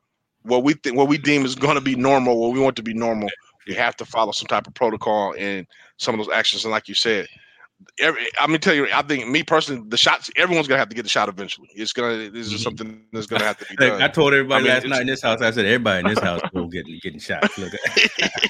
what we think what we deem is going to be normal, what we want to be normal, you have to follow some type of protocol and some of those actions. And like you said, every I'm gonna tell you, I think me personally, the shots, everyone's gonna have to get the shot eventually. It's gonna this is mm-hmm. something that's gonna have to be [LAUGHS] done. I told everybody I mean, last night in this house, I said everybody in this house will getting getting shot. [LAUGHS]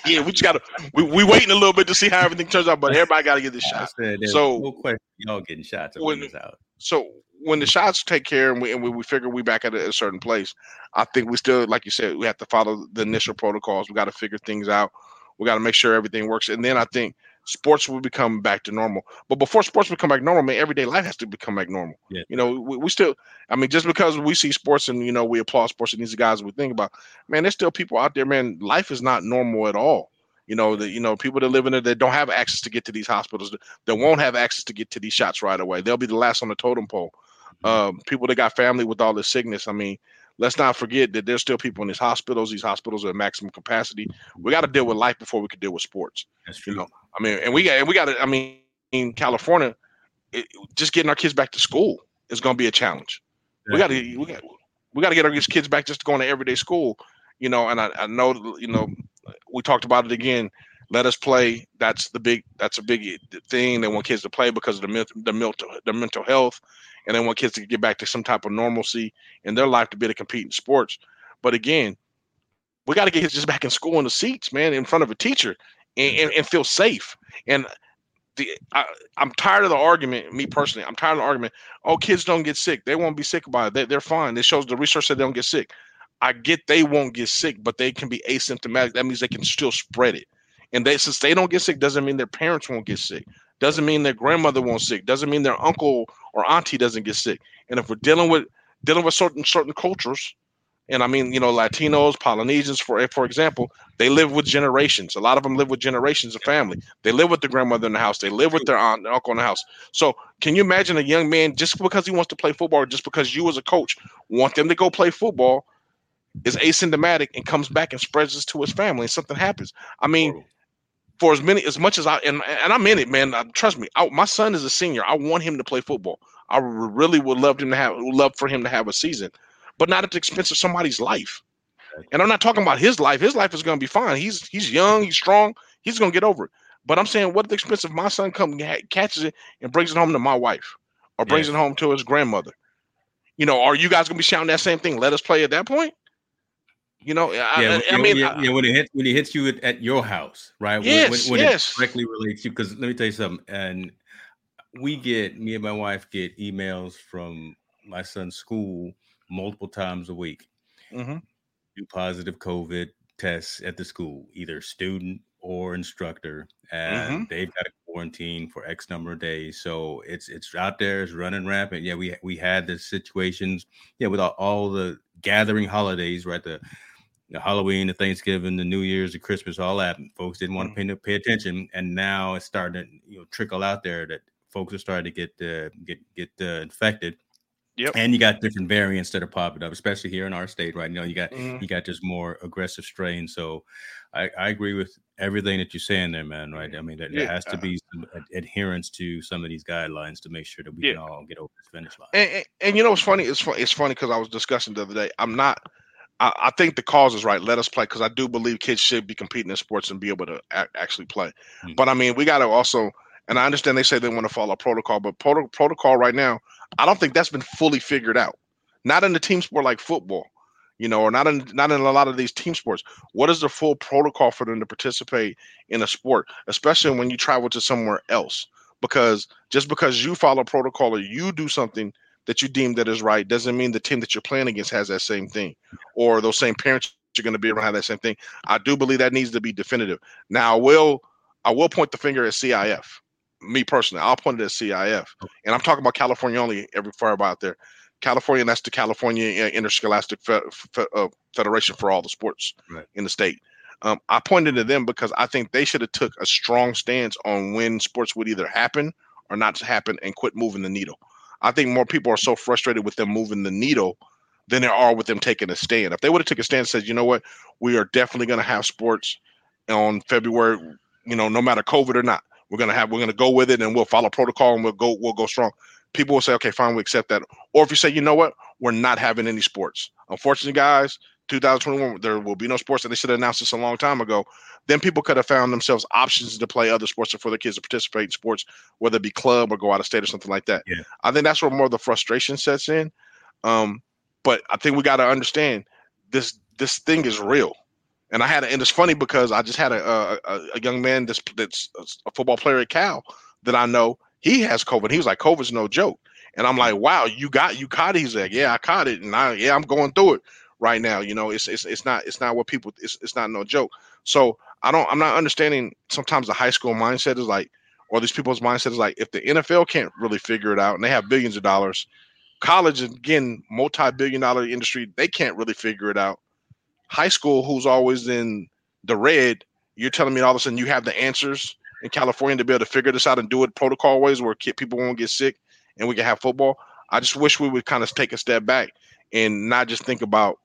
yeah, we just gotta we we waiting a little bit to see how everything turns out, but everybody gotta get this shot. so no question, y'all getting shots when, this house. So when the shots take care and we and we, we figure we back at a, a, certain place, I think we still, like you said, we have to follow the initial protocols. We got to figure things out. We got to make sure everything works, and then I think sports will become back to normal. But before sports become back normal, man, everyday life has to become back normal. Yeah. You know, we, we still, I mean, just because we see sports and you know we applaud sports and these guys we think about, man, there's still people out there, man. Life is not normal at all. You know, the you know people that live in it that don't have access to get to these hospitals, that won't have access to get to these shots right away. They'll be the last on the totem pole um, people that got family with all this sickness. I mean, let's not forget that there's still people in these hospitals. These hospitals are at maximum capacity. We got to deal with life before we can deal with sports. That's true. You know, I mean, and we got and we got to. I mean, in California, it, just getting our kids back to school is going to be a challenge. We got to we got we got to get our kids back just going to everyday school. You know, and I, I know you know we talked about it again. Let us play. That's the big. That's a big thing. They want kids to play because of the the mental the mental health, and they want kids to get back to some type of normalcy in their life to be able to compete in sports. But again, we got to get kids just back in school in the seats, man, in front of a teacher, and, and, and feel safe. And the I, am tired of the argument. Me personally, I'm tired of the argument. Oh, kids don't get sick. They won't be sick about it. They, they're fine. It shows the research that they don't get sick. I get they won't get sick, but they can be asymptomatic. That means they can still spread it. And they since they don't get sick, doesn't mean their parents won't get sick. Doesn't mean their grandmother won't sick. Doesn't mean their uncle or auntie doesn't get sick. And if we're dealing with dealing with certain certain cultures, and I mean, you know, Latinos, Polynesians, for for example, they live with generations. A lot of them live with generations of family. They live with their grandmother in the house. They live with their aunt and uncle in the house. So, can you imagine a young man just because he wants to play football, just because you as a coach want them to go play football, is asymptomatic and comes back and spreads this to his family, and something happens? I mean, for as many as much as I and and I'm in it, man. Uh, trust me. I, my son is a senior. I want him to play football. I really would love him to have love for him to have a season, but not at the expense of somebody's life. And I'm not talking about his life. His life is going to be fine. He's he's young. He's strong. He's going to get over it. But I'm saying, what at the expense of my son come catches it and brings it home to my wife, or brings it home to his grandmother? You know, are you guys going to be shouting that same thing? Let us play at that point. You know, yeah, I, I mean, yeah, yeah, when it hits when it hits you at, at your house, right? Yes, when, when yes. it directly relates you. Because let me tell you something, and we get me and my wife get emails from my son's school multiple times a week. Mm-hmm. Do positive COVID tests at the school, either student or instructor, and Mm-hmm. they've got to quarantine for X number of days. So it's it's out there, it's running rampant. Yeah, we we had the situations, yeah, with all, all the gathering holidays, right? The the Halloween, the Thanksgiving, the New Year's, the Christmas, all that. Folks didn't want to pay, pay attention, and now it's starting to you know trickle out there that folks are starting to get uh, get get uh, infected. Yep. And you got different variants that are popping up, especially here in our state, right? You know, you got Mhm. you got just more aggressive strains. So, I, I agree with everything that you're saying there, man. Right? I mean, there, there Yeah, has to be some ad- adherence to some of these guidelines to make sure that we Yeah. can all get over this finish line. And, and, and you know what's funny? It's funny. It's funny because I was discussing the other day. I'm not. I, I think the cause is right. Let us play because I do believe kids should be competing in sports and be able to actually play. Mhm. But I mean, we got to also. And I understand they say they want to follow protocol, but proto- protocol right now, I don't think that's been fully figured out. Not in the team sport like football, you know, or not in not in a lot of these team sports. What is the full protocol for them to participate in a sport, especially when you travel to somewhere else? Because just because you follow protocol or you do something that you deem that is right doesn't mean the team that you're playing against has that same thing, or those same parents you're going to be around have that same thing. I do believe that needs to be definitive. Now, I will I will point the finger at CIF. Me personally, I'll point it at CIF, and I'm talking about California only. Every for out there, California, that's the California Interscholastic Fe- Fe- uh, Federation for all the sports Right. in the state. Um, I pointed to them because I think they should have took a strong stance on when sports would either happen or not happen, and quit moving the needle. I think more people are so frustrated with them moving the needle than there are with them taking a stand. If they would have took a stand and said, you know what, we are definitely going to have sports on February, you know, no matter COVID or not, we're gonna have we're gonna go with it and we'll follow protocol and we'll go we'll go strong. People will say, okay, fine, we accept that. Or if you say, you know what, we're not having any sports. Unfortunately, guys, 2021 there will be no sports, and they should have announced this a long time ago. Then people could have found themselves options to play other sports or for their kids to participate in sports, whether it be club or go out of state or something like that. Yeah. I think that's where more of the frustration sets in. Um, but I think we got to understand this this thing is real. And I had, a, and it's funny because I just had a a, a- a young man that's that's a football player at Cal that I know. He has COVID. He was like, COVID's no joke. And I'm like, wow, you got you caught it. He's like, yeah, I caught it, and I yeah, I'm going through it right now. You know, it's it's it's not it's not what people it's it's not no joke. So I don't I'm not understanding. Sometimes the high school mindset is like, or these people's mindset is like, if the NFL can't really figure it out, and they have billions of dollars, college again, multi-billion dollar industry, they can't really figure it out. High school, who's always in the red, you're telling me all of a sudden you have the answers in California to be able to figure this out and do it protocol ways where people won't get sick and we can have football. I just wish we would kind of take a step back and not just think about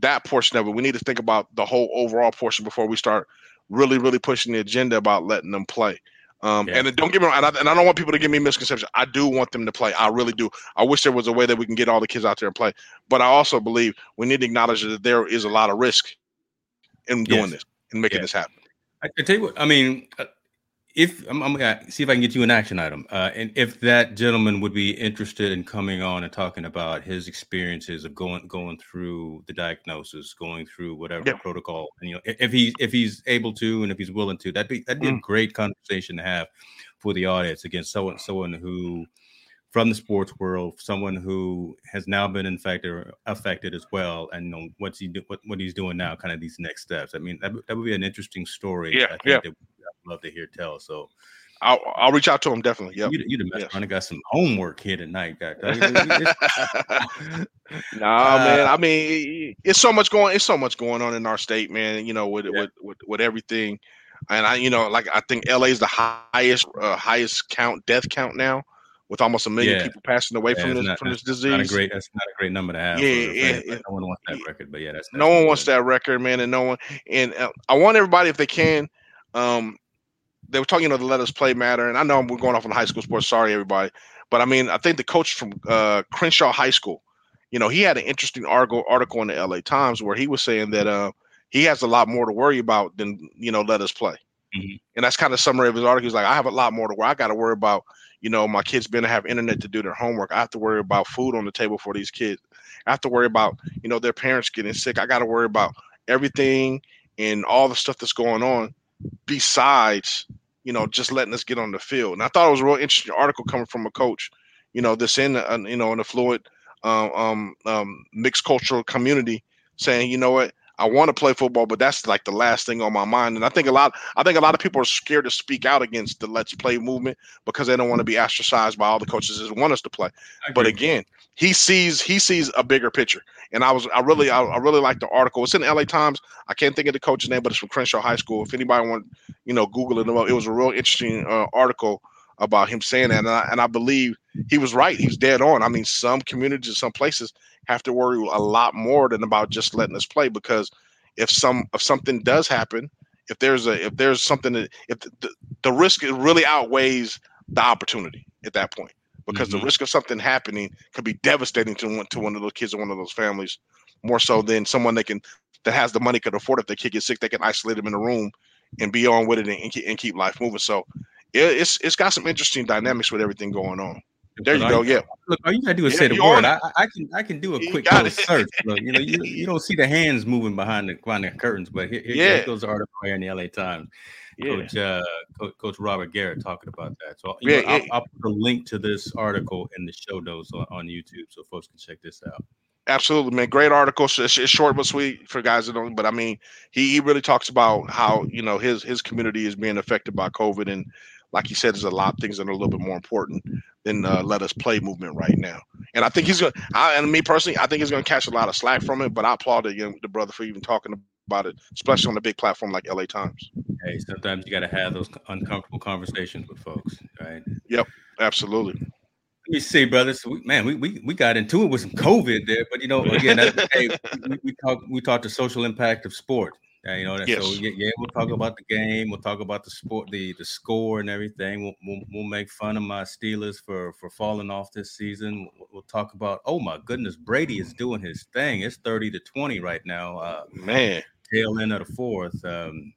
that portion of it. We need to think about the whole overall portion before we start really, really pushing the agenda about letting them play. Um, yeah. And don't get me wrong, and I, and I, don't want people to give me misconceptions. I do want them to play. I really do. I wish there was a way that we can get all the kids out there and play. But I also believe we need to acknowledge that there is a lot of risk in doing yes. this and making yes. this happen. I, I tell you what, I mean, uh, if I'm, I'm, gonna see if I can get you an action item, uh, and if that gentleman would be interested in coming on and talking about his experiences of going going through the diagnosis, going through whatever yep. protocol, and you know, if he if he's able to and if he's willing to, that'd be that'd be mm. a great conversation to have for the audience against someone someone who from the sports world, someone who has now been infected or affected as well, and you know what's he do, what, what he's doing now, kind of these next steps. I mean, that, that would be an interesting story. Yeah, yeah. That I'd love to hear tell. So I'll I'll reach out to him definitely. Yeah, you you the best. I got some homework here tonight, guy. [LAUGHS] nah, uh, man. I mean, it's so much going. It's so much going on in our state, man. You know, with yeah. with, with with everything, and I, you know, like I think LA is the highest uh, highest count death count now with almost a million yeah. people passing away yeah, from this not, from this disease. Not a great, that's not a great number to have. Yeah, yeah, yeah. No one wants that record, but yeah, that's, that's no one wants that record, man, and no one. And uh, I want everybody, if they can, um, they were talking, you know, the let us play matter, and I know we're going off on high school sports. Sorry, everybody, but I mean, I think the coach from uh, Crenshaw High School, you know, he had an interesting article article in the LA Times where he was saying that uh, he has a lot more to worry about than you know, let us play. Mm-hmm. And that's kind of summary of his article. He's like, I have a lot more to worry. I got to worry about, you know, my kids being to have internet to do their homework. I have to worry about food on the table for these kids. I have to worry about, you know, their parents getting sick. I got to worry about everything and all the stuff that's going on besides you know, just letting us get on the field. And I thought it was a real interesting article coming from a coach, you know, this in, uh, you know, in a fluid um, um, um, mixed cultural community saying, you know what, I want to play football, but that's like the last thing on my mind. And I think a lot, I think a lot of people are scared to speak out against the let's play movement because they don't want to be ostracized by all the coaches that want us to play. But again, he sees he sees a bigger picture. And I was I really I, I, really like the article. It's in the LA Times. I can't think of the coach's name, but it's from Crenshaw High School. If anybody want, you know, Google it. It was a real interesting uh, article about him saying that, and I, and I believe he was right. He's dead on. I mean, some communities, some places have to worry a lot more than about just letting us play because if some if something does happen, if there's a if there's something that if the, the risk really outweighs the opportunity at that point because mm-hmm. the risk of something happening could be devastating to one to one of those kids or one of those families, more so than someone that can that has the money could afford if the kid gets sick, they can isolate them in a room and be on with it and, and keep life moving. So it's it's got some interesting dynamics with everything going on. There you go. Yeah. Look, all you gotta do is yeah, say the word. I, I, can I can do a quick search. Look, you know, you, you [LAUGHS] don't see the hands moving behind the behind the curtains, but here, here yeah. goes the article here in the LA Times yeah. Coach, uh, Coach, Coach Robert Garrett talking about that. So yeah, know, I'll, I'll, put a link to this article in the show notes on, on YouTube so folks can check this out. Absolutely, man. Great article. It's, it's short but sweet for guys that don't. But I mean, he, he really talks about how you know his his community is being affected by COVID, and like he said, there's a lot of things that are a little bit more important than uh, let us play movement right now. And I think he's gonna. I, and me personally, I think he's gonna catch a lot of slack from it. But I applaud the, you know, the brother for even talking about it, especially on a big platform like LA Times. Hey, sometimes you got to have those uncomfortable conversations with folks, right? Yep, absolutely. Let me see, brothers. So we, man, we, we we got into it with some COVID there, but you know, again, hey, [LAUGHS] we, we talk we talked the social impact of sport. Uh, you know, yes. so yeah, yeah, we'll talk about the game. We'll talk about the sport, the the score, and everything. We'll, we'll, we'll make fun of my Steelers for for falling off this season. We'll, we'll, talk about oh my goodness, Brady is doing his thing. It's thirty to twenty right now. Uh, Man, tail end of the fourth. Um,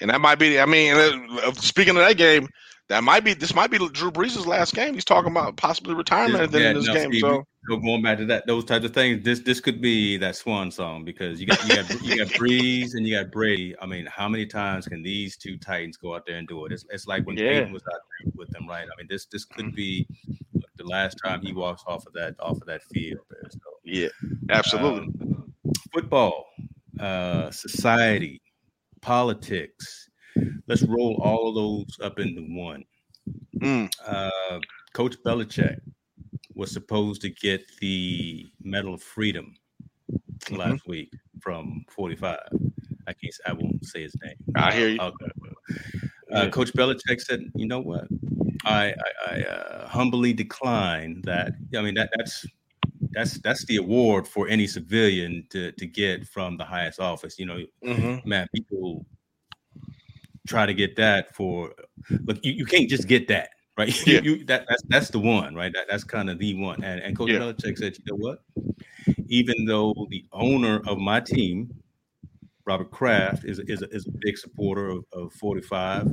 and that might be. I mean, uh, speaking of that game, that might be. This might be Drew Brees' last game. He's talking about possibly retirement yeah, in this no, game. Steve, so. going back to that, those types of things. This this could be that swan song because you got you got you got Brees and you got Brady. I mean, how many times can these two Titans go out there and do it? It's, it's like when yeah. Peyton was out there with them, right? I mean, this this could be the last time he walks off of that off of that field. There, so, yeah, absolutely. Um, football, uh, society, politics. Let's roll all of those up into one. Mm. Uh, Coach Belichick was supposed to get the Medal of Freedom mm-hmm. last week from 45. I can't. I won't say his name. I hear you. Okay. Uh, Coach Belichick said, "You know what? I, I, I uh, humbly decline that. I mean, that that's that's that's the award for any civilian to to get from the highest office. You know, mm-hmm. man, people try to get that for look. You, you can't just get that right. [LAUGHS] Yeah. you, that that's that's the one right. That, that's kind of the one. And and Coach yeah. Belichick said, you know what? Even though the owner of my team, Robert Kraft, is is a, is a big supporter of, of 45.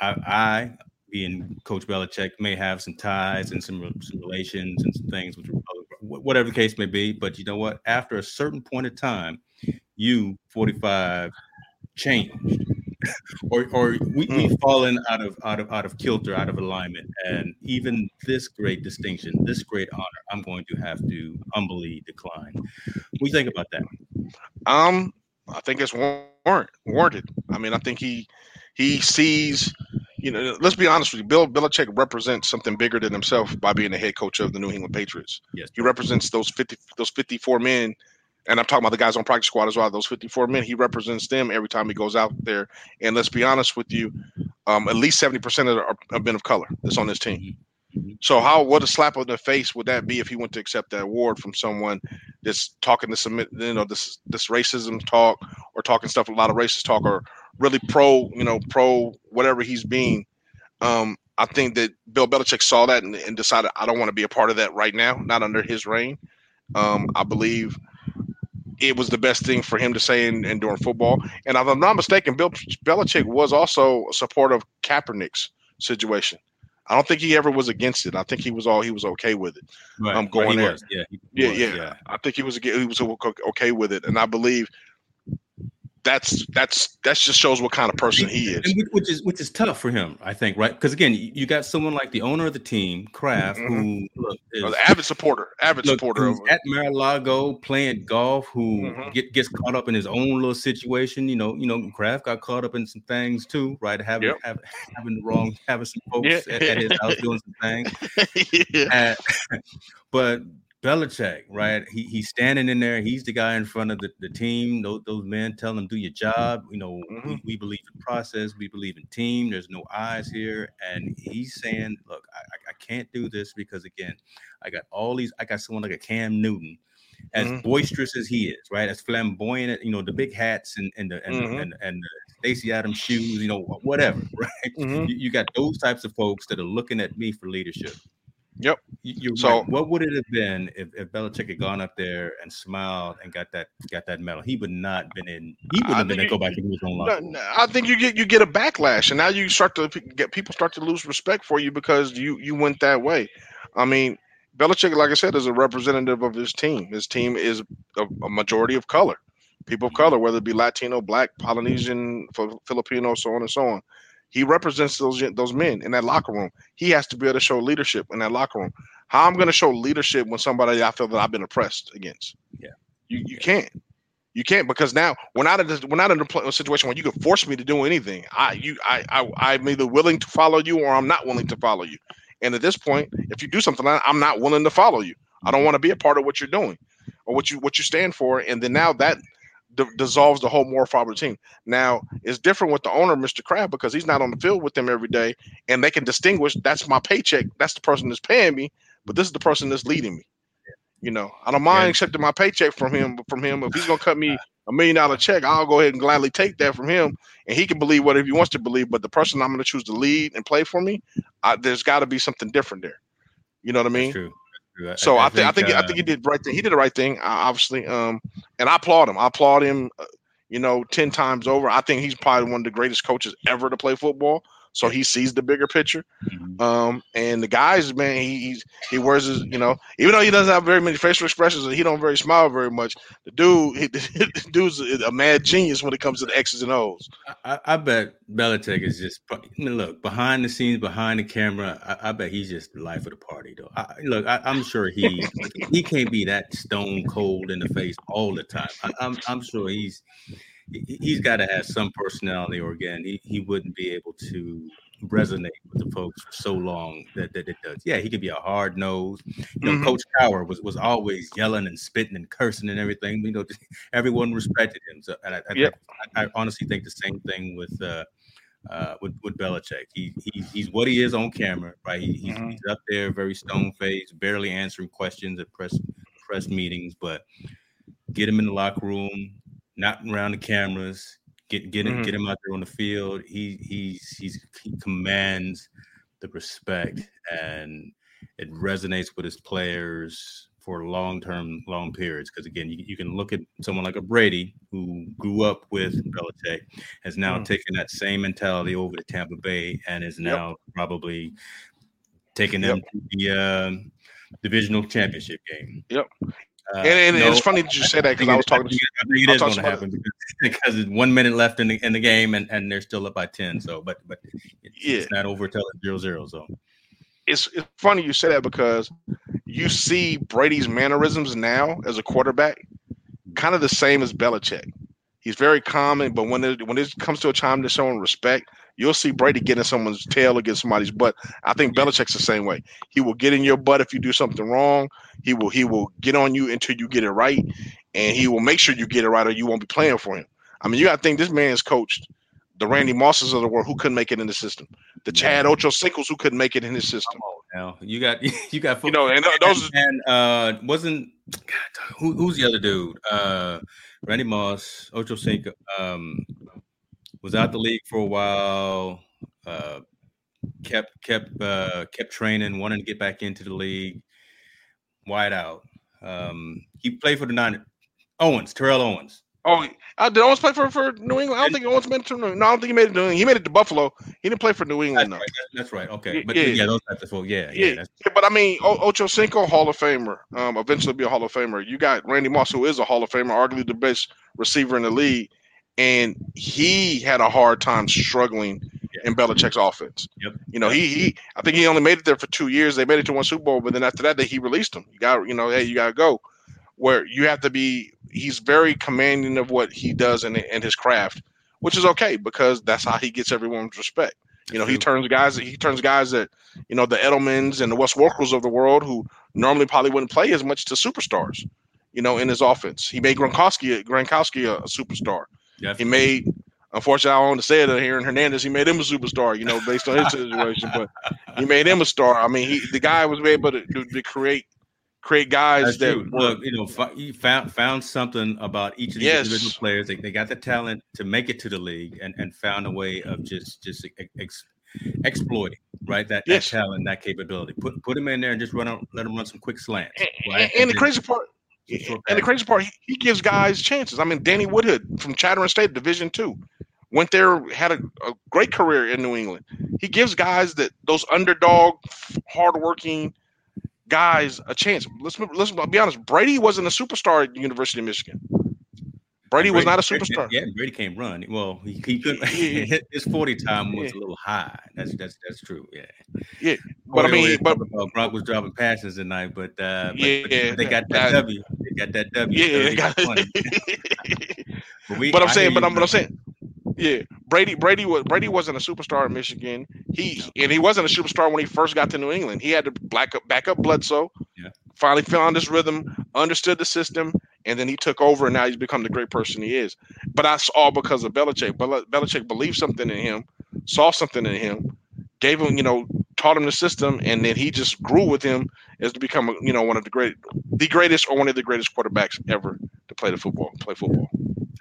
I, I being Coach Belichick may have some ties and some, some relations and some things with whatever the case may be. But you know what? After a certain point of time, you 45 changed. [LAUGHS] or or we, we've mm. fallen out of out of out of kilter, out of alignment. And even this great distinction, this great honor, I'm going to have to humbly decline. What do you think about that? Um, I think it's warrant warranted. I mean, I think he he sees you know, let's be honest with you. Bill Belichick represents something bigger than himself by being the head coach of the New England Patriots. Yes, he represents those fifty, those fifty-four men, and I'm talking about the guys on practice squad as well. Those fifty-four men, he represents them every time he goes out there. And let's be honest with you, um, at least seventy percent of are, are men of color that's on this team. Mm-hmm. mm-hmm. So how what a slap on the face would that be if he went to accept that award from someone that's talking this you know this this racism talk or talking stuff a lot of racist talk or really pro, you know, pro whatever he's being. Um, I think that Bill Belichick saw that and, and, decided I don't want to be a part of that right now, not under his reign. Um, I believe it was the best thing for him to say in, in during football. And if I'm not mistaken, Bill Belichick was also a supporter of Kaepernick's situation. I don't think he ever was against it. I think he was all he was okay with it. I'm um, going there. Yeah, yeah, was, yeah, yeah, I think he was he was okay with it, and I believe that's that's that just shows what kind of person he is. which is which is tough for him, I think, right? Because again, you got someone like the owner of the team, Kraft, mm-hmm. who look, is, oh, avid supporter, avid look, supporter of at Mar-a-Lago playing golf, who mm-hmm. get, gets caught up in his own little situation. You know, you know, Kraft got caught up in some things too, right? Having yep. having, having the wrong, having some folks yeah. at, at, his house doing some things. [LAUGHS] yeah. [LAUGHS] but Belichick, right? He he's standing in there. He's the guy in front of the, the team. Those, those men tell him, do your job. You know, mm-hmm. we, we, believe in process. We believe in team. There's no eyes here. And he's saying, look, I, I can't do this because, again, I got all these, I got someone like a Cam Newton, as mm-hmm. boisterous as he is, right? As flamboyant, you know, the big hats and, and the, and, mm-hmm. and, and the Stacy Adams shoes, you know, whatever, [LAUGHS] right? Mm-hmm. You, you got those types of folks that are looking at me for leadership. Yep. You, so right. what would it have been if, if Belichick had gone up there and smiled and got that got that medal? He would not been in. He would have been to go back to his own life. I think you get you get a backlash, and now you start to get people start to lose respect for you because you you went that way. I mean, Belichick, like I said, is a representative of his team. His team is a, a majority of color, people of color, whether it be Latino, Black, Polynesian, Filipino, so on and so on. He represents those those men in that locker room. He has to be able to show leadership in that locker room. How I'm going to show leadership when somebody I feel that I've been oppressed against? Yeah, you you can't. You can't because now we're not in a, we're not in a situation where you can force me to do anything. I you I, I I'm either willing to follow you or I'm not willing to follow you. And at this point, if you do something, I'm not willing to follow you. I don't mm-hmm. want to be a part of what you're doing or what you what you stand for. And then now that d- dissolves the whole moral fiber team. Now it's different with the owner, Mr. Kraft, because he's not on the field with them every day, and they can distinguish. That's my paycheck. That's the person that's paying me, but this is the person that's leading me. You know, I don't mind yeah. accepting my paycheck from him. But from him, if he's gonna cut me [LAUGHS] a million dollar check, I'll go ahead and gladly take that from him, and he can believe whatever he wants to believe. But the person I'm going to choose to lead and play for me, I, there's got to be something different there. You know what I mean? True. So I, I, think I think uh, I think he did the right thing. He did the right thing, obviously. Um, and I applaud him. I applaud him. Uh, you know, ten times over. I think he's probably one of the greatest coaches ever to play football so he sees the bigger picture. Mm-hmm. Um, and the guys, man, he he's, he wears his, you know, even though he doesn't have very many facial expressions and he don't very smile very much. The dude, he, [LAUGHS] the dude's a mad genius when it comes to the X's and O's. I, I bet Belichick is just look behind the scenes, behind the camera. I, I bet he's just the life of the party, though. I, look, I, am sure he he can't be that stone cold in the face all the time. I, I'm I'm sure he's he's got to have some personality, or again, he, he wouldn't be able to resonate with the folks for so long that, that it does. Yeah, he could be a hard nose. You know, mm-hmm. Coach Cowher was was always yelling and spitting and cursing and everything. You know, [LAUGHS] everyone respected him. So, and I, I, yep. I, I honestly think the same thing with. Uh, uh, with with Belichick, he, he he's what he is on camera, right? He, he's, mm-hmm. he's up there, very stone faced, barely answering questions at press press meetings, but get him in the locker room, not around the cameras. Get get him mm-hmm. get him out there on the field. He he's he's he commands the respect and it resonates with his players for long term, long periods. Because again, you, you, can look at someone like a Brady who grew up with Belichick, has now mm. taken that same mentality over to Tampa Bay and is now yep. probably taking them yep. to the uh, divisional championship game. Yep. Uh, and, and no, it's funny that you say that because I, was talking. Think, I think it is going to happen because, because it's one minute left in the in the game and, and they're still up by ten. So, but but it's, yeah. it's not over until it's zero zero. So it's it's funny you say that because you see Brady's mannerisms now as a quarterback, kind of the same as Belichick. He's very calm, but when it when it comes to a time to show him respect, you'll see Brady getting someone's tail against somebody's butt. I think Belichick's the same way. He will get in your butt if you do something wrong. He will he will get on you until you get it right, and he will make sure you get it right, or you won't be playing for him. I mean, you got to think this man is coached the Randy Mosses of the world who couldn't make it in the system, the Chad Ochocinco's who couldn't make it in his system. now you got [LAUGHS] you got you know, and those and uh wasn't God, who, who's the other dude? Uh, Randy Moss, Ocho Cinco, um, was out the league for a while. Uh, kept kept uh, kept training, wanting to get back into the league. Wide out. Um, he played for the nine. Owens, Terrell Owens. Oh, uh, did Owens play for, for New England? I don't think Owens made it to New England. No, I don't think he made it to New England. He made it to Buffalo. He didn't play for New England. That's, right. that's right. Okay. But yeah, yeah those types of folks. Yeah. Yeah. yeah, yeah but I mean, o- Ocho Cinco, Hall of Famer. Um, eventually be a Hall of Famer. You got Randy Moss, who is a Hall of Famer, arguably the best receiver in the league. And he had a hard time struggling in Belichick's offense. Yep. You know, he he I think he only made it there for two years. They made it to one Super Bowl, but then after that, they, he released him. You got, you know, hey, you gotta go. Where you have to be he's very commanding of what he does in, in his craft, which is okay because that's how he gets everyone's respect. You know, he turns guys he turns guys that you know the Edelmans and the Wes Welkers of the world who normally probably wouldn't play as much to superstars. You know, in his offense, he made Gronkowski Gronkowski a, a superstar. He made Unfortunately, I don't want to say it uh, Aaron Hernandez. He made him a superstar, you know, based on his [LAUGHS] situation. But he made him a star. I mean, he the guy was able to, to, to create create guys That's that true. look, you know, he found found something about each of these yes. individual players. They, they got the talent to make it to the league, and and found a way of just just ex, exploiting right that, yes. that talent, that capability. Put put him in there and just run on, let him run some quick slants. Right? And, and, and the crazy part. And the crazy part, he, he, gives guys chances. I mean, Danny Woodhead from Chadron State, Division Two, went there, had a, a, great career in New England. He gives guys that those underdog, hardworking, guys a chance. Let's let's be honest. Brady wasn't a superstar at University of Michigan. Brady, Brady was not a superstar. Yeah, Brady can't run. Well, he, he couldn't. [LAUGHS] his forty time was yeah. a little high. That's that's that's true. Yeah. Yeah, but I mean, but Gronk was dropping passes tonight, but uh, but, yeah, but, they got that, that W. They got that W. Yeah, got, [LAUGHS] but, we, but I'm saying, but I'm, but I'm saying, yeah, Brady Brady was Brady wasn't a superstar in Michigan. He and he wasn't a superstar when he first got to New England. He had to back up back up Bledsoe. Yeah. Finally found his rhythm, understood the system, and then he took over. And now he's become the great person he is. But that's all because of Belichick. Bel- Belichick believed something in him, saw something in him, gave him, you know, taught him the system, and then he just grew with him as to become, you know, one of the great, the greatest or one of the greatest quarterbacks ever to play the football, play football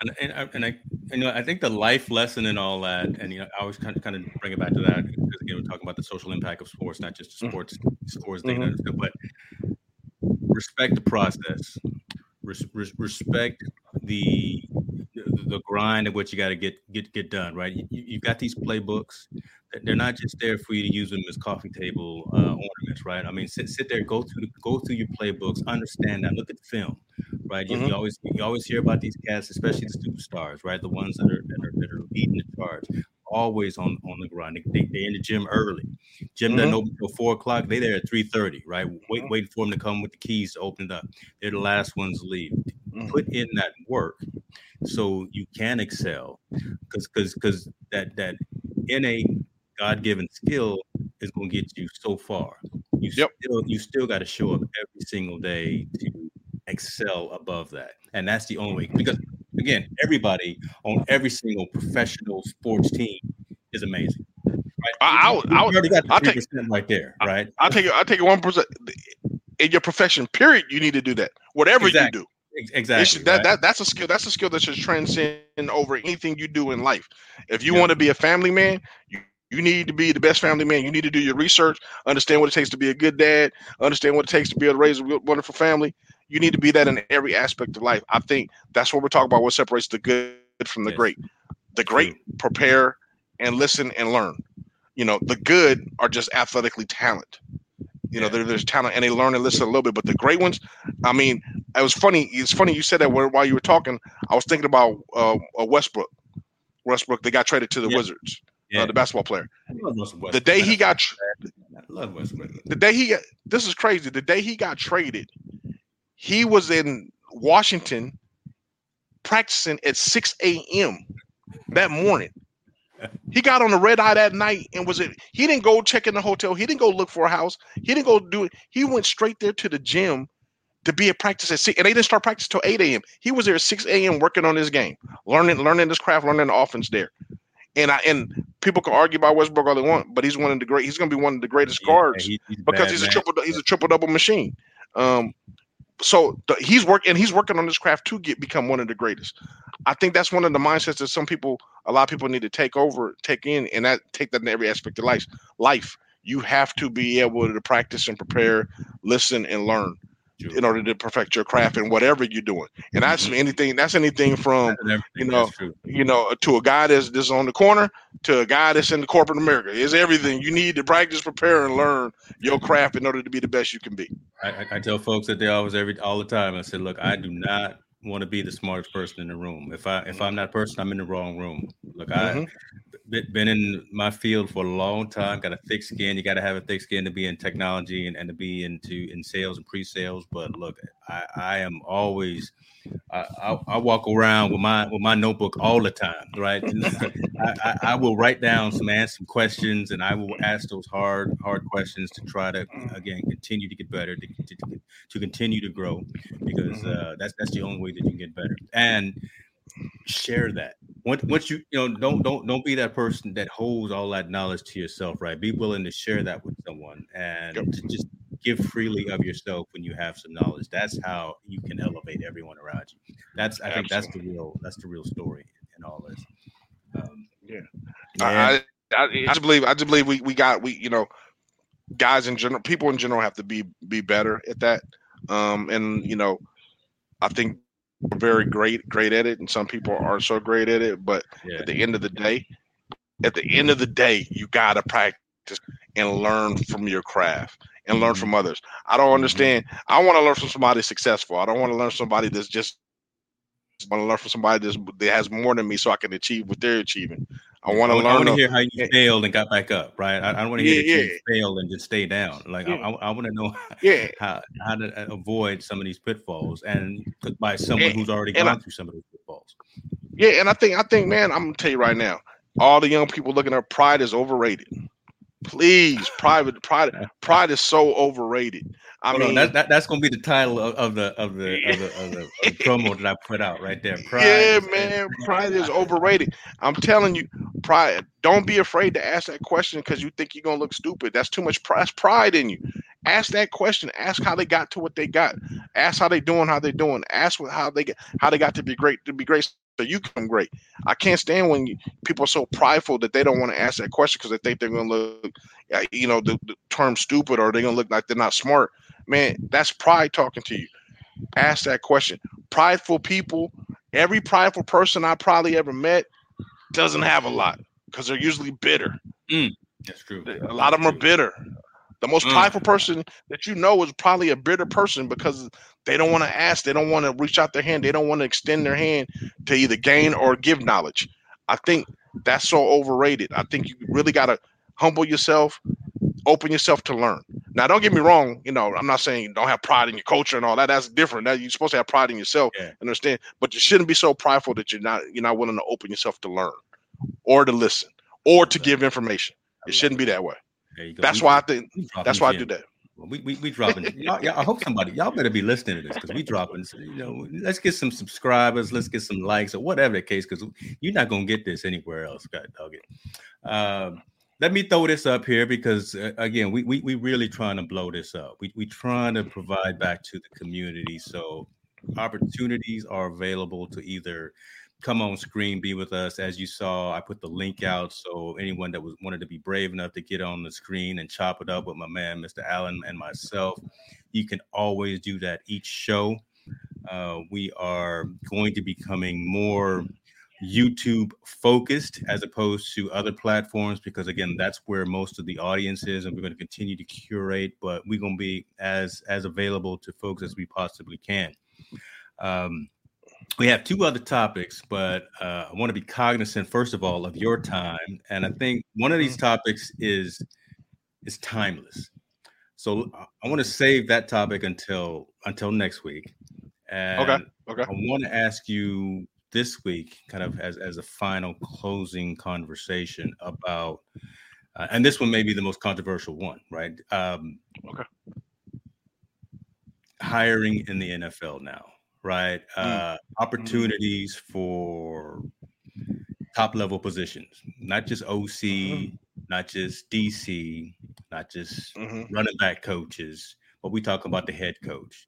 and and I, and I you know I think the life lesson and all that, and you know I always kind of kind of bring it back to that because again we're talking about the social impact of sports, not just the mm-hmm. sports scores mm-hmm. thing, but respect the process, res, res, respect the, the, grind of what you got to get get get done. Right, you, you've got these playbooks they're not just there for you to use them as coffee table uh, ornaments, right? I mean, sit sit there, go through go through your playbooks, understand that, look at the film, right? You, mm-hmm. you, always you always hear about these cats, especially the superstars, right? The ones that are that are, that are leading the charge, always on on the grind. They, they, are in the gym early. Gym mm-hmm. doesn't open until four o'clock. They there at three thirty, right? Wait, mm-hmm. waiting for them to come with the keys to open it up. They're the last ones to leave. Mm-hmm. Put in that work so you can excel, because because because that that innate God given skill is going to get you so far. You yep. still you still got to show up every single day to excel above that, and that's the only way. Because again, everybody on every single professional sports team is amazing. Right? I, I, would, I would, already got the three percent right there, right? I, will take it. I take it one percent. in your profession. Period. You need to do that. Whatever Exactly. you do. Exactly. Should, that, right? that that's a skill. That's a skill that should transcend over anything you do in life. If you Yeah. want to be a family man, you, you need to be the best family man. You need to do your research, understand what it takes to be a good dad, understand what it takes to be able to raise a wonderful family. You need to be that in every aspect of life. I think that's what we're talking about. What separates the good from the Yes. great. The great prepare and listen and learn. You know, the good are just athletically talent. You know, Yeah. there, there's talent and they learn and listen a little bit. But the great ones, I mean, it was funny. It's funny you said that while you were talking. I was thinking about uh, uh, Westbrook. Westbrook, they got traded to the Yeah. Wizards, Yeah. uh, the basketball player. I love Russell The day he got, I love Westbrook. the day he got, this is crazy. The day he got traded, he was in Washington practicing at 6 a.m. that morning. He got on the red eye that night and was it. He didn't go check in the hotel. He didn't go look for a house. He didn't go do it. He went straight there to the gym to be at practice at six, and they didn't start practice till 8 a.m. He was there at 6 a.m. working on his game, learning, learning this craft, learning the offense there. And I and people can argue about Westbrook all they want, but he's one of the great. He's going to be one of the greatest Yeah, guards he- he's because bad he's a man. triple he's a triple double machine. Um, so the, he's working and he's working on this craft to get become one of the greatest. I think that's one of the mindsets that some people, a lot of people need to take over, take in, and that take that in every aspect of life. Life, you have to be able to practice and prepare, listen and learn True. in order to perfect your craft and whatever you're doing. And that's Mhm. anything. That's anything from you know, you know, to a guy that's, that's on the corner to a guy that's in the corporate America. It's everything. You need to practice, prepare, and learn your craft in order to be the best you can be. I, I- tell folks that they always every all the time. I said, look, I do not want to be the smartest person in the room. If I if I'm that person, I'm in the wrong room. Look, Mhm. I been, been in my field for a long time. Mm-hmm. Got a thick skin. You got to have a thick skin to be in technology and, and to be into in sales and pre-sales. But look, I, I am always I, I, I walk around with my with my notebook all the time, right? [LAUGHS] I, I, will write down some answer some questions, and I will ask those hard hard questions to try to mm. again continue to get better, to, to, to continue to grow, because mm-hmm. uh, that's that's the only way that you can get better. And share that. Once, once you you know don't don't don't be that person that holds all that knowledge to yourself, right? Be willing to share that with someone and Yep. to just give freely of yourself when you have some knowledge. That's how you can elevate everyone around you. That's I think that's the real that's the real story in all this. Um, Yeah. I, I, I just believe I just believe we, we got we you know guys in general people in general have to be be better at that um and you know I think very great great at it and some people aren't so great at it but yeah. at the end of the day at the end of the day you gotta practice and learn from your craft and learn Mhm. from others I don't understand I want to learn from somebody successful I don't want to learn somebody that's just want to learn from somebody that's, that has more than me so I can achieve what they're achieving I want to learn. I want to hear how you failed and got back up, right? I, I don't want to hear Yeah, that you failed and just stay down. Like I, Yeah. I, want to know yeah [LAUGHS] how how to uh, avoid some of these pitfalls, and by someone who's already and gone I- through some of those pitfalls. Yeah, and I think I think, man, I'm gonna tell you right now, all the young people looking at pride is overrated. Please, private pride [LAUGHS] pride is so overrated. I Hold on, mean, that, that, that's going to be the title of, of the of the of the, of the, of the [LAUGHS] promo that I put out right there. Pride yeah, is- man, pride [LAUGHS] is overrated. I'm telling you, pride. Don't be afraid to ask that question because you think you're gonna look stupid. That's too much pride, pride in you. Ask that question. Ask how they got to what they got. Ask how they doing, how they doing. Ask what how they get how they got to be great to be great. So you become great. I can't stand when you, people are so prideful that they don't want to ask that question because they think they're gonna look, uh, you know, the, the term stupid or they're gonna look like they're not smart. Man, that's pride talking to you. Ask that question. Prideful people, every prideful person I probably ever met doesn't have a lot because they're usually bitter. That's true. A lot of them are bitter. The most Mm. prideful person that you know is probably a bitter person because they don't want to ask, they don't want to reach out their hand, they don't want to extend their hand to either gain or give knowledge. I think that's so overrated. I think you really got to humble yourself, open yourself to learn. Now, don't get me wrong. You know, I'm not saying don't have pride in your culture and all that. That's different. That you're supposed to have pride in yourself. Yeah. Understand? But you shouldn't be so prideful that you're not you're not willing to open yourself to learn, or to listen, or to give information. It shouldn't be that way. There you go. That's We- why I think that's why I do that. Well, we we, we dropping. y'all, y'all, I hope somebody y'all better be listening to this because we dropping. You know, let's get some subscribers. Let's get some likes or whatever the case. Because you're not gonna get this anywhere else. God dog it. Um, let me throw this up here because uh, again, we we we really trying to blow this up. We we trying to provide back to the community. So opportunities are available to either come on screen, be with us. As you saw, I put the link out so anyone that was wanted to be brave enough to get on the screen and chop it up with my man, Mr. Allen, and myself, you can always do that each show. Uh, we are going to be coming more YouTube focused as opposed to other platforms because again that's where most of the audience is and we're going to continue to curate but we're going to be as as available to folks as we possibly can. Um, we have two other topics but uh, i want to be cognizant first of all of your time and i think one of these mm-hmm. topics is is timeless. So i want to save that topic until until next week and okay. Okay i want to ask you this week, kind of as, as a final closing conversation about, uh, and this one may be the most controversial one, right? Um, okay. Hiring in the NFL now, right? Mm. Uh, opportunities for top level positions, not just OC, mm-hmm. not just DC, not just mm-hmm. running back coaches, but we talk about the head coach.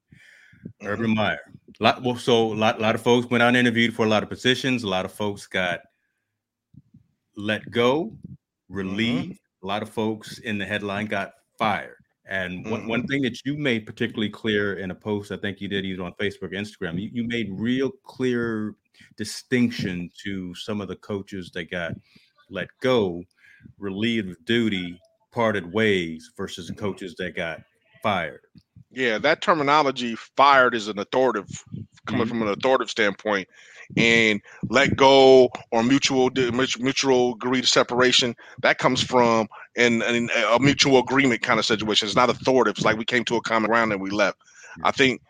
Mm-hmm. Urban Meyer. Lot, well, so a lot, lot of folks went out and interviewed for a lot of positions. A lot of folks got let go, relieved. Mm-hmm. A lot of folks in the headline got fired. And mm-hmm. one, one thing that you made particularly clear in a post, I think you did either on Facebook or Instagram, you, you made real clear distinction to some of the coaches that got let go, relieved of duty, parted ways versus the coaches that got fired. Yeah, that terminology fired is an authoritative coming mm-hmm. from an authoritative standpoint and let go or mutual mutual agreed separation that comes from in, in, a mutual agreement kind of situation. It's not authoritative. It's like we came to a common ground and we left. I think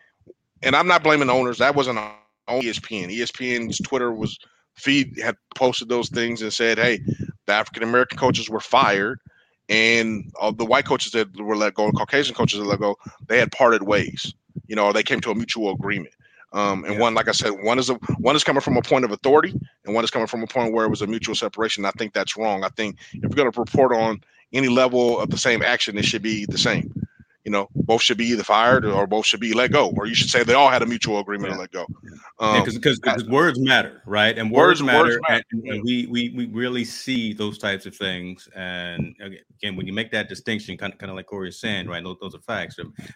and i'm not blaming owners. That wasn't on espn espn's twitter was feed had posted those things and said hey the african american coaches were fired and uh, the white coaches that were let go, Caucasian coaches that let go, they had parted ways. You know, they came to a mutual agreement. Um, and yeah. one, like I said, one is a one is coming from a point of authority, and one is coming from a point where it was a mutual separation. I think that's wrong. I think if you're going to report on any level of the same action, it should be the same. You know, both should be either fired or both should be let go, or you should say they all had a mutual agreement yeah. to let go. Because um, because words matter, right? And words, words matter, words matter. And, and we we we really see those types of things. And again, when you make that distinction, kind of kind of like Corey is saying, right? Those, those are facts.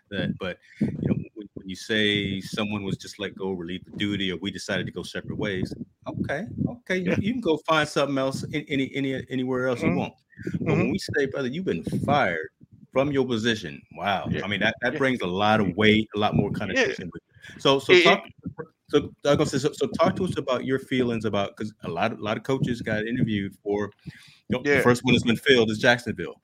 That, but you know, when, when you say someone was just let go, relieved of duty, or we decided to go separate ways, okay, okay, yeah. you, you, can go find something else any any anywhere else mm-hmm. you want. But mm-hmm. when we say, brother, you've been fired from your position. Wow. Yeah. I mean that, that brings a lot of weight, a lot more connotation. Yeah. So so talk so, so so talk to us about your feelings about because a lot of a lot of coaches got interviewed for you know, yeah. the first one that's been filled is Jacksonville.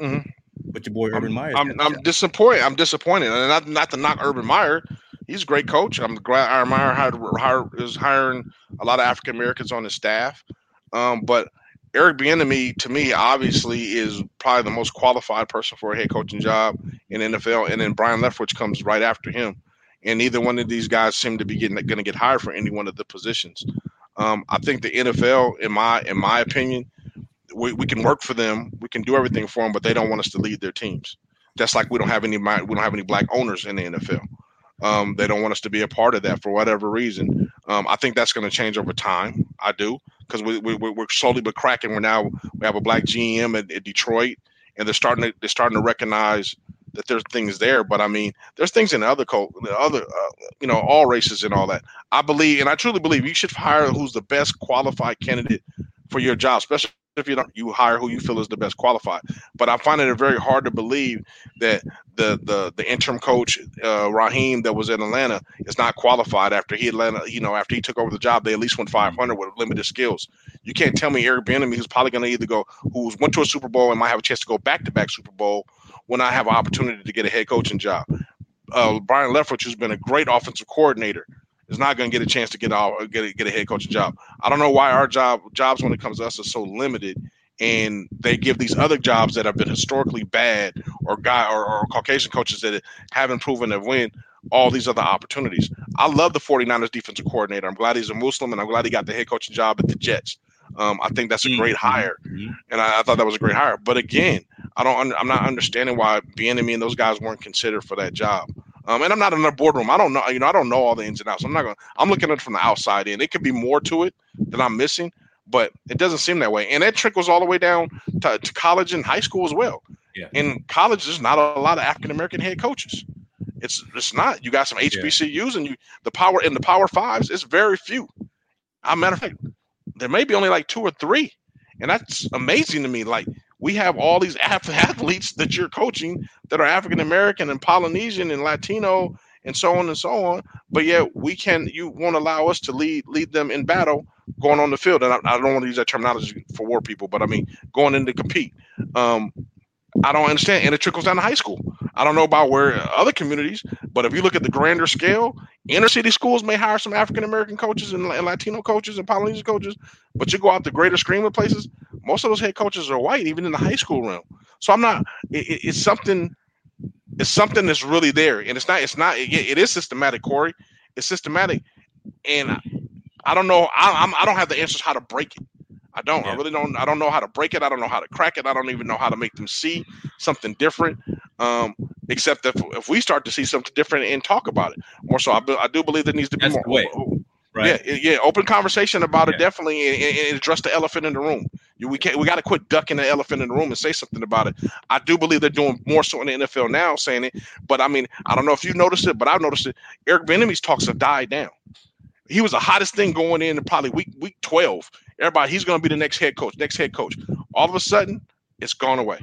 Mm-hmm. But your boy Urban Meyer. I'm, I'm disappointed. I'm disappointed. And not not to knock Urban Meyer. He's a great coach. I'm glad Urban Meyer hired, hired, is hiring a lot of African Americans on his staff. Um, but Eric Bieniemy, to me, obviously is probably the most qualified person for a head coaching job in NFL, and then Byron Leftwich comes right after him. And neither one of these guys seem to be getting going to get hired for any one of the positions. Um, I think the NFL, in my in my opinion, we, we can work for them, we can do everything for them, but they don't want us to lead their teams. Just like we don't have any we don't have any black owners in the NFL. Um, they don't want us to be a part of that for whatever reason. Um, I think that's going to change over time. I do because we, we, we're slowly but cracking. We're now we have a black GM at, at Detroit, and they're starting to they're starting to recognize that there's things there. But I mean, there's things in other co- other uh, you know all races and all that. I believe, and I truly believe, you should hire who's the best qualified candidate for your job, especially if you don't you hire who you feel is the best qualified. But I find it very hard to believe that the the the interim coach uh, Raheem that was in Atlanta is not qualified after he Atlanta you know after he took over the job they at least went 500 with limited skills. You can't tell me Eric Bieniemy who's probably going to either go who's went to a Super Bowl and might have a chance to go back to back Super Bowl when I have an opportunity to get a head coaching job. Uh, Byron Leftwich, who's been a great offensive coordinator, is not going to get a chance to get get a, get a head coaching job. I don't know why our job jobs when it comes to us are so limited, and they give these other jobs that have been historically bad or guy or, or Caucasian coaches that haven't proven to win all these other opportunities. I love the 49ers defensive coordinator. I'm glad he's a Muslim, and I'm glad he got the head coaching job at the Jets. Um, I think that's a great mm-hmm. hire, mm-hmm. and I, I, thought that was a great hire. But again, I don't. I'm not understanding why Bieniemy and those guys weren't considered for that job. Um, and I'm not in the boardroom. I don't know. You know, I don't know all the ins and outs. I'm not going. to I'm looking at it from the outside in. It could be more to it that I'm missing, but it doesn't seem that way. And that trickles all the way down to, to college and high school as well. Yeah. In college, there's not a lot of African American head coaches. It's it's not. You got some HBCUs and you the power in the power fives. It's very few. a matter of fact, there may be only like two or three, and that's amazing to me. Like we have all these [LAUGHS] athletes that you're coaching that are African American and Polynesian and Latino and so on and so on. But yet we can you won't allow us to lead lead them in battle going on the field. And I, I don't want to use that terminology for war people, but I mean going in to compete. Um, I don't understand. And it trickles down to high school. I don't know about where uh, other communities, but if you look at the grander scale, inner city schools may hire some African American coaches and, Latino coaches and Polynesian coaches, but you go out the greater stream of places, most of those head coaches are white, even in the high school realm. So I'm not. It, it's something. It's something that's really there, and it's not. It's not. It, it is systematic, Corey. It's systematic, and I don't know. I, I'm. I don't have the answers how to break it. I don't. Yeah. I really don't. I don't know how to break it. I don't know how to crack it. I don't even know how to make them see something different. Um, except if if we start to see something different and talk about it more. So I, I do believe there needs to be That's more. Right. Yeah, yeah, open conversation about yeah. it definitely, and, and, address the elephant in the room. We can't, we got to quit ducking the elephant in the room and say something about it. I do believe they're doing more so in the NFL now, saying it. But I mean, I don't know if you noticed it, but I've noticed it. Eric Bieniemy's talks have died down. He was the hottest thing going in probably week week twelve. Everybody, he's going to be the next head coach. Next head coach. All of a sudden, it's gone away.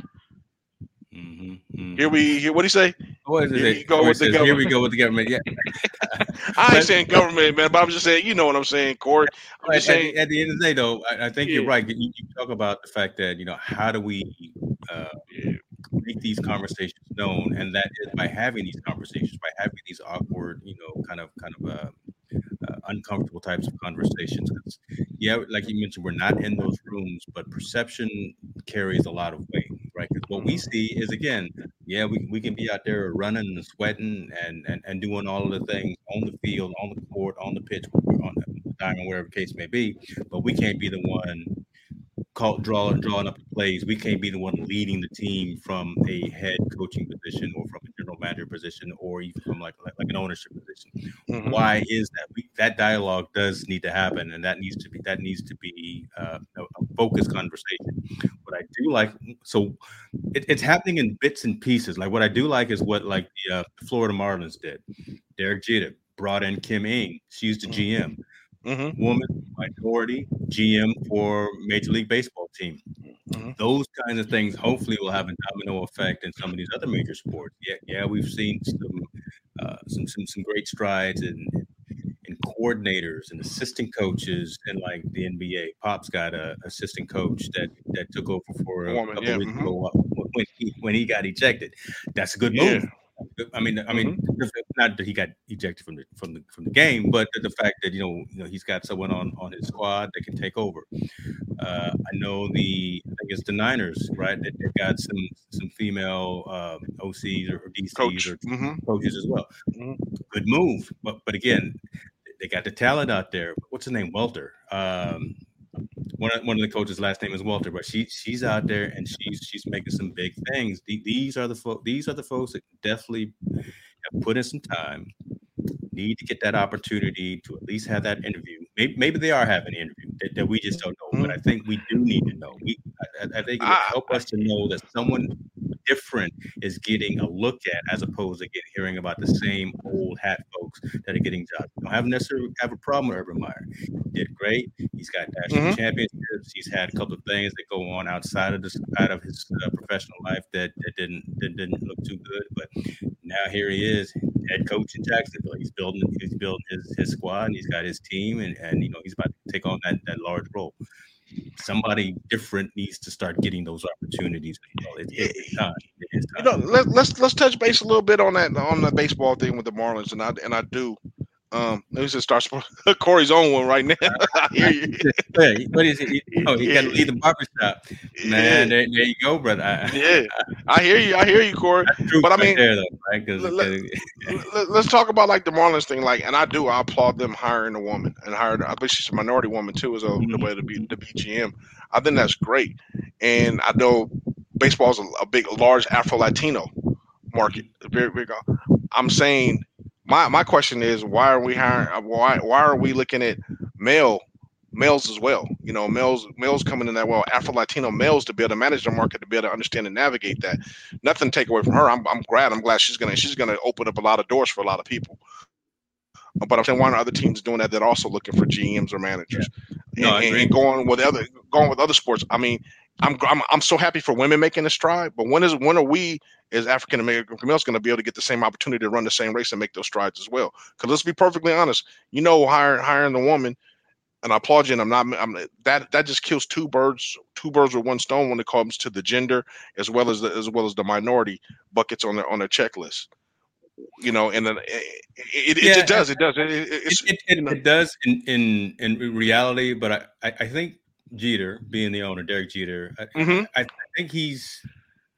Mm-hmm, mm-hmm. Here we here. What do you say? What is it? Go with the Here we go with the government. Yeah. [LAUGHS] I ain't saying [LAUGHS] government, man, but I'm just saying. You know what I'm saying, Corey. I'm just saying. At, the end of the day, though, I, I think yeah. you're right. You, you, talk about the fact that you know how do we uh, make these conversations known, and that is by having these conversations, by having these awkward, you know, kind of kind of uh, uh, uncomfortable types of conversations. Yeah, like you mentioned, we're not in those rooms, but perception carries a lot of weight, right? Because what we see is again, yeah, we, we can be out there running and sweating and, and and doing all of the things on the field, on the court, on the pitch, on the diamond, wherever the case may be, but we can't be the one call, draw, drawing up the plays. We can't be the one leading the team from a head coaching position or from manager position or even from like like, like an ownership position. Mm-hmm. Why is that? We, that dialogue does need to happen, and that needs to be that needs to be uh, a, a focused conversation. What I do like, so it, it's happening in bits and pieces. Like what I do like is what like the uh, Florida Marlins did. Derek Jeter brought in Kim Ng. She's the GM. Mm-hmm. Woman, minority, GM for Major League Baseball team. Mm-hmm. Those kinds of things hopefully will have a domino effect in some of these other major sports. Yeah, yeah, we've seen some uh, some, some some great strides in in coordinators and assistant coaches and like the NBA. Pop's got a assistant coach that that took over for a Woman, couple yeah, weeks mm-hmm. ago when he when he got ejected. That's a good move. I mean, I mean, mm-hmm. not that he got ejected from the from the from the game, but the, fact that you know, you know, he's got someone on on his squad that can take over. Uh, I know the I guess the Niners, right? That they've got some some female uh, OCs or DCs Coach. or mm-hmm. coaches as well. Mm-hmm. Good move, but but again, they got the talent out there. What's his name? Welter. Um, one of, one of the coaches' last name is Walter, but she she's out there and she's she's making some big things. These are the folks. These are the folks that definitely have put in some time. Need to get that opportunity to at least have that interview. Maybe, maybe they are having an interview that, that we just don't know. But I think we do need to know. We, I, I think it would help us to know that someone different is getting a look at as opposed to getting hearing about the same old hat folks that are getting jobs. Don't have necessarily have a problem with Urban Meyer. He did great. He's got national mm-hmm. championships. He's had a couple of things that go on outside of this out of his uh, professional life that, that didn't that didn't look too good. But now here he is, head coach in Jacksonville. He's building he's building his, his squad and he's got his team and, and you know he's about to take on that, that large role somebody different needs to start getting those opportunities. You know, it, it, it's time. It time. You know, let, let's let's touch base a little bit on that on the baseball thing with the Marlins, and I and I do Um, let me just start [LAUGHS] Corey's own one right now. [LAUGHS] You. yeah, what is it? [LAUGHS] Oh, he got to leave the barbershop. Man, yeah. there, there, you go, brother. I, yeah, I hear you. I hear you, Corey. But I mean, there, though, right? let, us talk about like the Marlins thing. Like, and I do. I applaud them hiring a woman and hiring. I believe she's a minority woman too, as a mm-hmm. the way to be the BGM. I think that's great. And I know baseball is a, a big, large Afro Latino market. Very big. I'm saying my my question is why are we hiring why why are we looking at male males as well? You know males males coming in that well afro latino males to be able to manage the market to be able to understand and navigate that. Nothing to take away from her. I'm, I'm glad i'm glad she's gonna she's gonna open up a lot of doors for a lot of people. But I'm saying why are other teams doing that that also looking for GMs or managers? Yeah. no, and, and, going with other going with other sports. I mean, I'm, I'm I'm so happy for women making a stride, but when is when are we as African American males going to be able to get the same opportunity to run the same race and make those strides as well? Because let's be perfectly honest, you know, hiring hiring the woman, and I applaud you. And I'm not I'm, that that just kills two birds two birds with one stone when it comes to the gender as well as the as well as the minority buckets on their on their checklist. You know, and then it, it, yeah, it, does it does it it, it, you know. it, does in in in reality, but I I, I think Jeter, being the owner, Derek Jeter, I, mm-hmm. I, I think he's.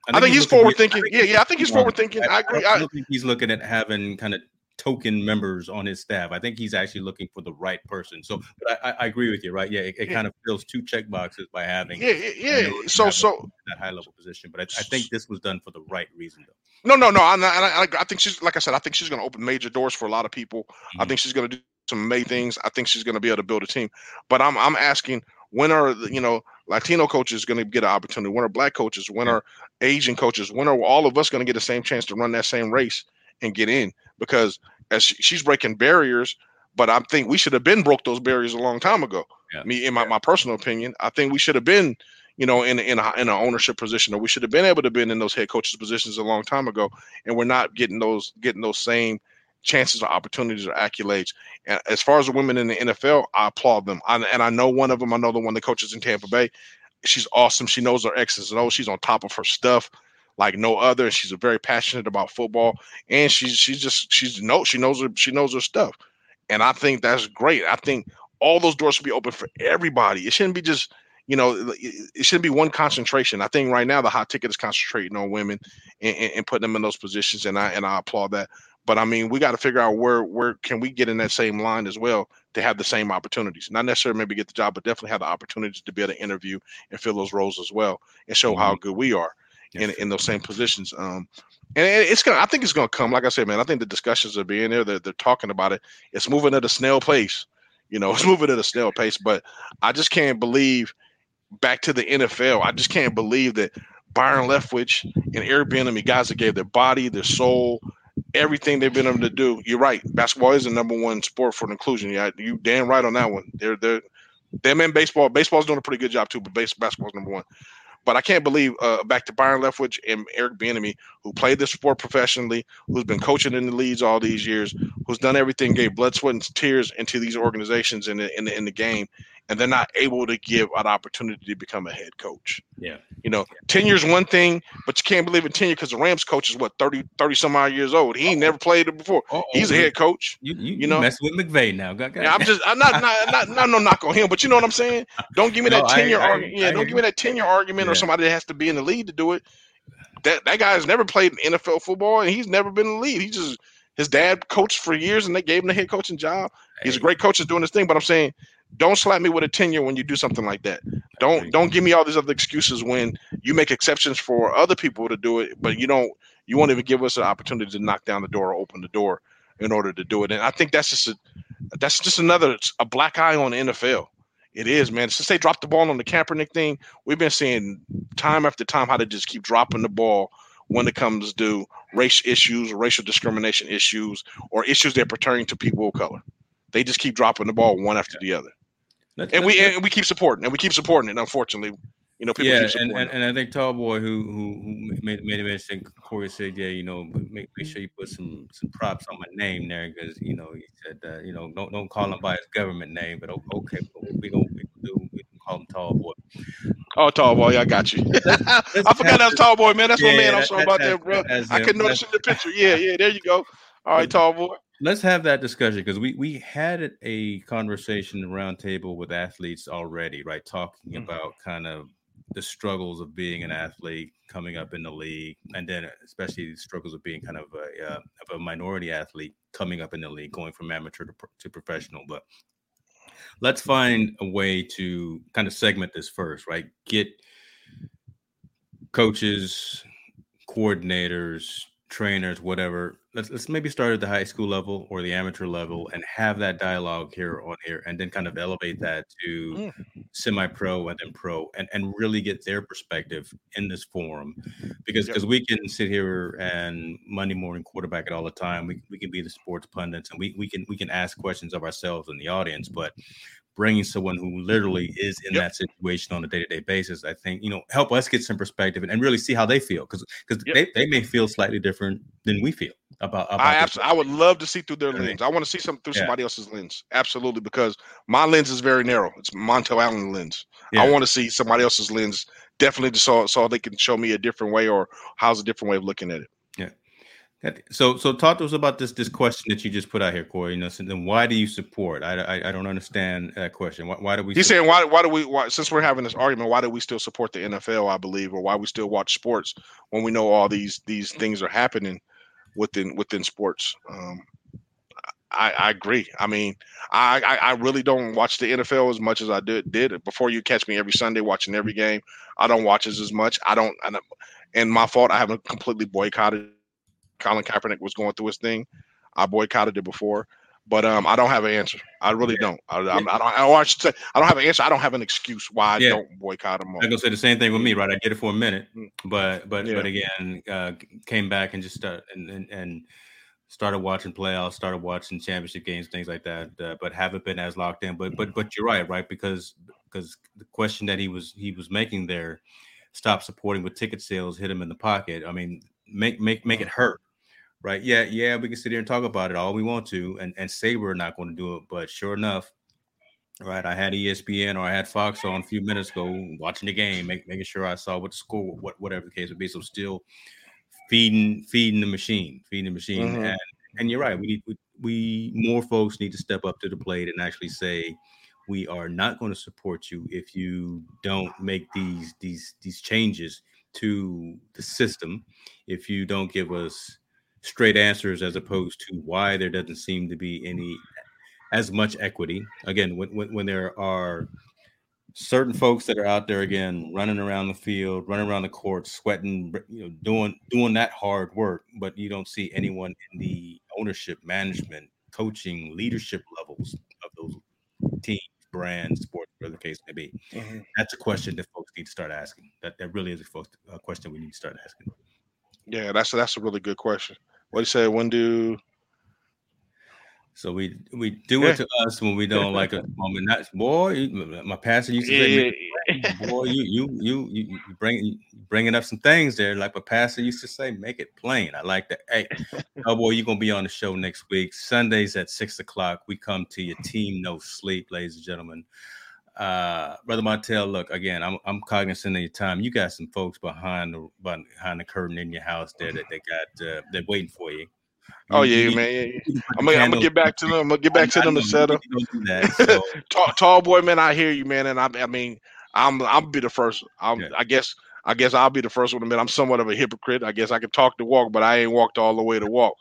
I think, I think he's, he's forward thinking. Yeah, yeah, I think he's forward thinking. I agree. I, think he's looking at having kind of token members on his staff. I think he's actually looking for the right person. So, but I, I agree with you, right? Yeah, it, it yeah. kind of fills two check boxes by having. Yeah, yeah. yeah. So, so that high level position. But I, I, think this was done for the right reason, though. No, no, no. I, I, I think she's like I said. I think she's going to open major doors for a lot of people. Mm-hmm. I think she's going to do some amazing things. I think she's going to be able to build a team. But I'm, I'm asking when are you know Latino coaches going to get an opportunity? When are black coaches? When are Asian coaches? When are all of us going to get the same chance to run that same race and get in? Because as she's breaking barriers, but I think we should have been broke those barriers a long time ago. Yeah. Me, in my, my personal opinion, I think we should have been, you know, in in a, in an ownership position, or we should have been able to been in those head coaches positions a long time ago, and we're not getting those getting those same chances or opportunities or accolades. And as far as the women in the NFL, I applaud them. I, and I know one of them. I know the one that coaches in Tampa Bay. She's awesome. She knows her X's and. She's on top of her stuff like no other. She's a very passionate about football, and she's she's just she's no she knows her she knows her stuff. And I think that's great. I think all those doors should be open for everybody. It shouldn't be just you know, it shouldn't be one concentration. I think right now the hot ticket is concentrating on women and, and, and, putting them in those positions, and I and I applaud that. But I mean, we got to figure out where where can we get in that same line as well to have the same opportunities. Not necessarily maybe get the job, but definitely have the opportunities to be able to interview and fill those roles as well and show mm-hmm. how good we are in in those same positions. Um, and it's gonna. I think it's gonna come. Like I said, man, I think the discussions are being there. They're, they're talking about it. It's moving at a snail pace. You know, [LAUGHS] it's moving at a snail pace. But I just can't believe. Back to the NFL, I just can't believe that Byron Leftwich and Eric Bieniemy, guys that gave their body, their soul, everything they've been able to do. You're right. Basketball is the number one sport for inclusion. Yeah, you damn right on that one. They're they're them in baseball. Baseball's doing a pretty good job too, but base, basketball's number one. But I can't believe uh, back to Byron Leftwich and Eric Bieniemy, who played this sport professionally, who's been coaching in the leagues all these years, who's done everything, gave blood, sweat, and tears into these organizations in the in the, in the game, and they're not able to give an opportunity to become a head coach. Yeah. You know, tenure is one thing, but you can't believe in tenure because the Rams coach is what 30, 30 some odd years old. He never played it before. Uh-oh. He's a head coach. You, you, you know, messing with McVay now. Got, got. Yeah, I'm just I'm not, not not not no knock on him, but you know what I'm saying? Don't give me that no, tenure argument. Yeah, I, don't give me that tenure argument yeah. or somebody that has to be in the lead to do it. That that guy has never played in NFL football and he's never been in the lead. He just his dad coached for years and they gave him the head coaching job. He's a great coach at doing this thing, but I'm saying don't slap me with a tenure when you do something like that. Don't don't give me all these other excuses when you make exceptions for other people to do it, but you don't you won't even give us an opportunity to knock down the door or open the door in order to do it. And I think that's just a that's just another a black eye on the NFL. It is, man. Since they dropped the ball on the Kaepernick thing, we've been seeing time after time how they just keep dropping the ball when it comes to race issues, racial discrimination issues, or issues that pertain to people of color. They just keep dropping the ball one after the other. That's, and we and we keep supporting and we keep supporting it. Unfortunately, you know, people yeah, and, and, and, I think Tallboy who who, who made made a mention. Corey said, yeah, you know, make, make sure you put some some props on my name there because you know he said, uh, you know, don't don't call him by his government name, but okay, we gonna we do we can call him Tallboy. Oh, Tall Tallboy, I got you. [LAUGHS] I forgot that was Tallboy, man. That's yeah, my man. I'm sorry about that, bro. I couldn't notice in the picture. Yeah, yeah, there you go. All right, [LAUGHS] Tallboy. Let's have that discussion because we we had a conversation roundtable with athletes already, right? Talking mm-hmm. about kind of the struggles of being an athlete coming up in the league, and then especially the struggles of being kind of a uh, of a minority athlete coming up in the league, going from amateur to, to professional. But let's find a way to kind of segment this first, right? Get coaches, coordinators, trainers, whatever. Let's let's maybe start at the high school level or the amateur level and have that dialogue here on here and then kind of elevate that to mm. semi-pro and then pro and, and really get their perspective in this forum. Because because yep. we can sit here and Monday morning quarterback it all the time. We, we can be the sports pundits and we, we can we can ask questions of ourselves and the audience, but bringing someone who literally mm-hmm. is in yep. that situation on a day-to-day basis i think you know help us get some perspective and, and really see how they feel because because yep. they, they may feel slightly different than we feel about, about i absolutely i would love to see through their lens i want to see something through yeah. somebody else's lens absolutely because my lens is very narrow it's Montell Allen lens yeah. i want to see somebody else's lens definitely so so they can show me a different way or how's a different way of looking at it so, so talk to us about this this question that you just put out here, Corey. You know, so then why do you support? I, I, I don't understand that question. Why, why do we? He's saying why why do we why, since we're having this argument? Why do we still support the NFL? I believe, or why we still watch sports when we know all these these things are happening within within sports. Um, I, I agree. I mean, I, I, I really don't watch the NFL as much as I did did before. You catch me every Sunday watching every game. I don't watch as much. I don't. And my fault. I haven't completely boycotted Colin Kaepernick was going through his thing. I boycotted it before, but um, I don't have an answer. I really yeah. don't. I, I, I don't. I, say, I don't have an answer. I don't have an excuse why I don't boycott him. I'm gonna say the same thing with me, right? I did it for a minute, mm. but but yeah. but again, uh, came back and just started and, and, and started watching playoffs, started watching championship games, things like that. Uh, but haven't been as locked in. But but but you're right, right? Because because the question that he was he was making there, stop supporting with ticket sales, hit him in the pocket. I mean, make make make it hurt right? Yeah, yeah, we can sit here and talk about it all we want to, and and say we're not going to do it, but sure enough, right? I had ESPN or I had Fox on a few minutes ago, watching the game, make, making sure I saw what the score, what whatever the case would be. So still feeding feeding the machine, feeding the machine, mm-hmm. and and you're right. We need we, we more folks need to step up to the plate and actually say we are not going to support you if you don't make these these these changes to the system if you don't give us straight answers as opposed to why there doesn't seem to be any as much equity. Again, when, when, when there are certain folks that are out there again running around the field, running around the court, sweating, you know, doing doing that hard work, but you don't see anyone in the ownership, management, coaching, leadership levels of those teams, brands, sports, whatever the case may be. Mm-hmm. That's a question that folks need to start asking. That that really is a, folks, a question we need to start asking. Yeah, that's that's a really good question. What do you say? When do so we we do yeah. it to us when we don't like a moment. That's boy, my pastor used to say, yeah. "Boy, you you you you bring bringing up some things there." Like my pastor used to say, "Make it plain." I like that. Hey, [LAUGHS] oh boy, you're gonna be on the show next week. Sundays at six o'clock. We come to your team no sleep, ladies and gentlemen uh brother Montell, look again. I'm I'm cognizant of your time. You got some folks behind the behind the curtain in your house there that they got uh, they're waiting for you. Oh yeah, you, man. I'm, gonna, I'm gonna get back to them. I'm gonna get back to them and set up. So. tall, tall, boy, man. I hear you, man. And I, I mean, I'm I'll be the first. I'm, yeah. I guess I guess I'll be the first one to admit I'm somewhat of a hypocrite. I guess I can talk the walk, but I ain't walked all the way to walk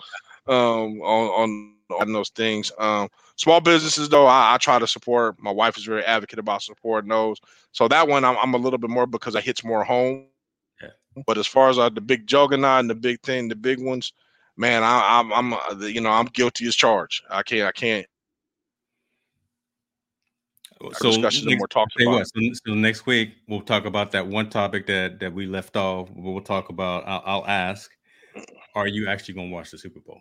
um, on on on those things. Um, Small businesses, though, I, I, try to support. My wife is very advocate about supporting those. So that one, I'm, I'm a little bit more because it hits more home. Yeah. But as far as uh, the big juggernaut and the big thing, the big ones, man, I, am I'm, I'm, uh, you know, I'm guilty as charged. I can't, I can't. So next, more talks. So, so, next week we'll talk about that one topic that that we left off. We'll talk about. I'll, I'll ask: Are you actually going to watch the Super Bowl?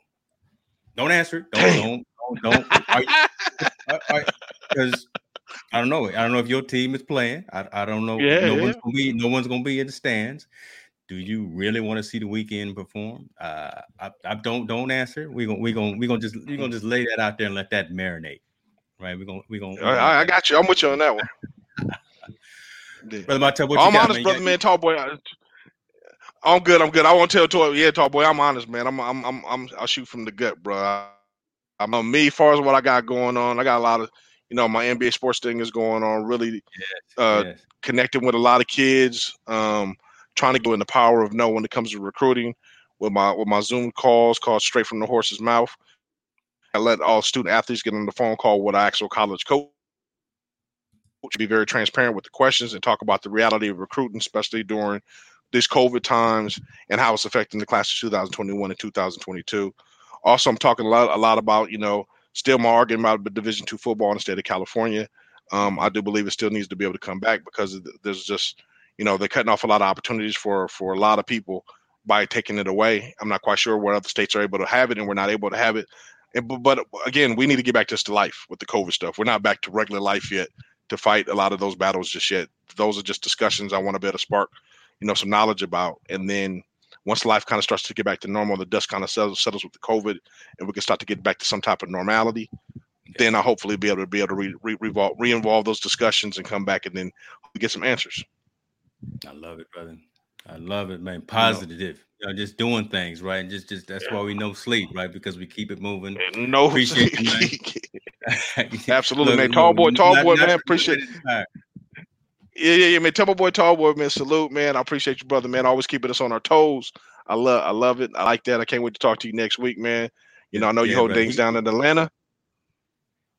Don't answer. Don't don't don't because I don't know. I don't know if your team is playing. I, I don't know. Yeah, no yeah. one's gonna be no one's gonna be in the stands. Do you really want to see the Weeknd perform? Uh, I, I don't don't answer. We're gonna we're gonna we're gonna just we're gonna just lay that out there and let that marinate. Right? We're gonna we're gonna. I, I got you. I'm with you on that one. [LAUGHS] brother Montell, what I'm got, honest, man? brother, man. Tall boy. I, I'm good. I'm good. I won't tell Toy. Yeah, tall boy. I'm honest, man. I'm I'm I'm, I'm I'll shoot from the gut, bro. I, I'm on me as far as what I got going on. I got a lot of, you know, my NBA sports thing is going on. Really yes, uh, yes. connecting with a lot of kids. Um, trying to go in the power of no when it comes to recruiting with my with my Zoom calls called straight from the horse's mouth. I let all student athletes get on the phone call with an actual college coach. Be very transparent with the questions and talk about the reality of recruiting, especially during these COVID times and how it's affecting the class of 2021 and 2022. Also, I'm talking a lot, a lot about you know still my argument about Division two football in the state of California. Um, I do believe it still needs to be able to come back because there's just you know they're cutting off a lot of opportunities for for a lot of people by taking it away. I'm not quite sure what other states are able to have it and we're not able to have it. And, but, but again, we need to get back just to life with the COVID stuff. We're not back to regular life yet to fight a lot of those battles just yet. Those are just discussions I want to be able to spark, you know, some knowledge about. And then once life kind of starts to get back to normal, the dust kind of settles, settles with the COVID, and we can start to get back to some type of normality. Then I'll hopefully be able to be able to re, re, revolve, re-involve those discussions and come back and then get some answers. I love it, brother. I love it, man. Positive. You know, just doing things, right? And just just that's yeah. why we know sleep, right? Because we keep it moving. No appreciate you, [LAUGHS] Absolutely, man. Tall boy, tall boy, not man. Appreciate it. Yeah, yeah, yeah, man. Boy, tall boy, man. Salute, man. I appreciate you, brother, man. Always keeping us on our toes. I love I love it. I like that. I can't wait to talk to you next week, man. You know, I know you yeah, hold things down in Atlanta.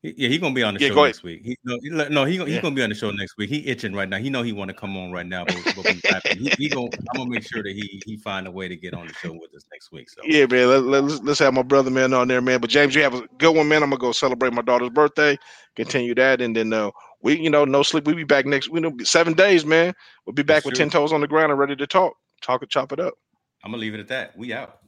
Yeah, he's gonna be on the yeah, show next week. He, no, no, he, he's yeah. gonna be on the show next week. He itching right now. He know he want to come on right now, but, but [LAUGHS] he, he gonna, I'm gonna make sure that he he find a way to get on the show with us next week. So yeah, man, let, let, let's let's have my brother man on there, man. But James, you have a good one, man. I'm gonna go celebrate my daughter's birthday, continue that, and then uh, we, you know, no sleep. We'll be back next. We know seven days, man. We'll be back That's with true. ten toes on the ground and ready to talk, talk and chop it up. I'm gonna leave it at that. We out.